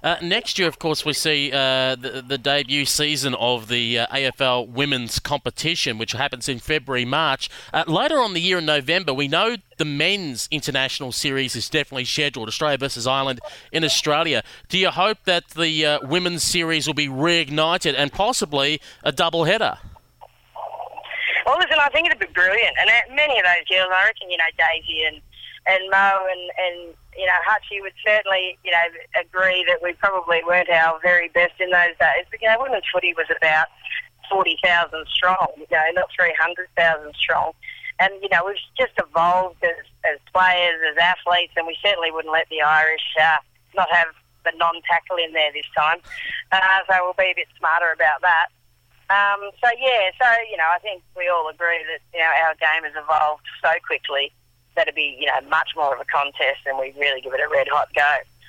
Uh, next year, of course, we see uh, the, the, debut season of the uh, AFL women's competition, which happens in February, March. Uh, later on the year in November, we know the men's international series is definitely scheduled Australia versus Ireland in Australia. Do you hope that the uh, women's series will be reignited and possibly a double header? Well, listen, I think it'd be brilliant. And uh, many of those girls, I reckon, you know, Daisy and, and Mo and, and you know, Hutchie would certainly, you know, agree that we probably weren't our very best in those days. But, you know, women's footy was about 40,000 strong, you know, not 300,000 strong. And, you know, we've just evolved as, as players, as athletes, and we certainly wouldn't let the Irish uh, not have the non-tackle in there this time. Uh, so we'll be a bit smarter about that. Um, so, yeah, so, you know, I think we all agree that, you know, our game has evolved so quickly that it'd be, you know, much more of a contest and we really give it a red hot go.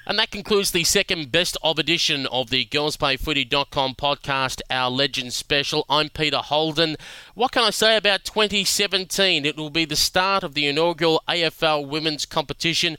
And that concludes the second best of edition of the girlsplayfooty.com podcast, our Legend Special. I'm Peter Holden. What can I say about 2017? It will be the start of the inaugural AFL women's competition.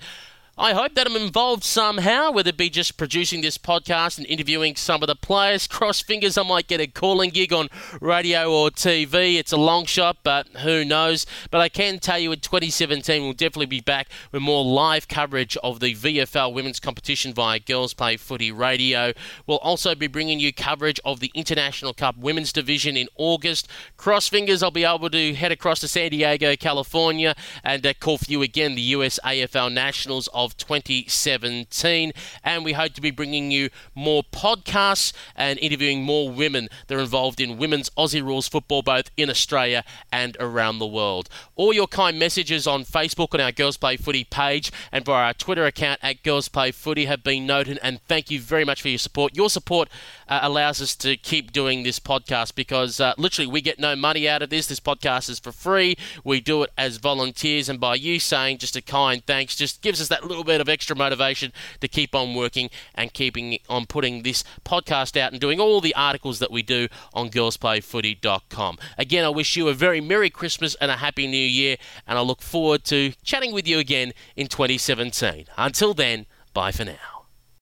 I hope that I'm involved somehow, whether it be just producing this podcast and interviewing some of the players. Cross fingers, I might get a calling gig on radio or TV. It's a long shot, but who knows? But I can tell you in 2017, we'll definitely be back with more live coverage of the VFL women's competition via Girls Play Footy Radio. We'll also be bringing you coverage of the International Cup Women's Division in August. Cross fingers, I'll be able to head across to San Diego, California, and uh, call for you again the US AFL Nationals of of 2017. And we hope to be bringing you more podcasts and interviewing more women that are involved in women's Aussie rules football, both in Australia and around the world. All your kind messages on Facebook on our Girls Play Footy page and via our Twitter account at Girls Play Footy have been noted. And thank you very much for your support. Your support uh, allows us to keep doing this podcast because uh, literally we get no money out of this. This podcast is for free. We do it as volunteers. And by you saying just a kind thanks, just gives us that little little bit of extra motivation to keep on working and keeping on putting this podcast out and doing all the articles that we do on girlsplayfooty.com. Again, I wish you a very Merry Christmas and a Happy New Year, and I look forward to chatting with you again in 2017. Until then, bye for now.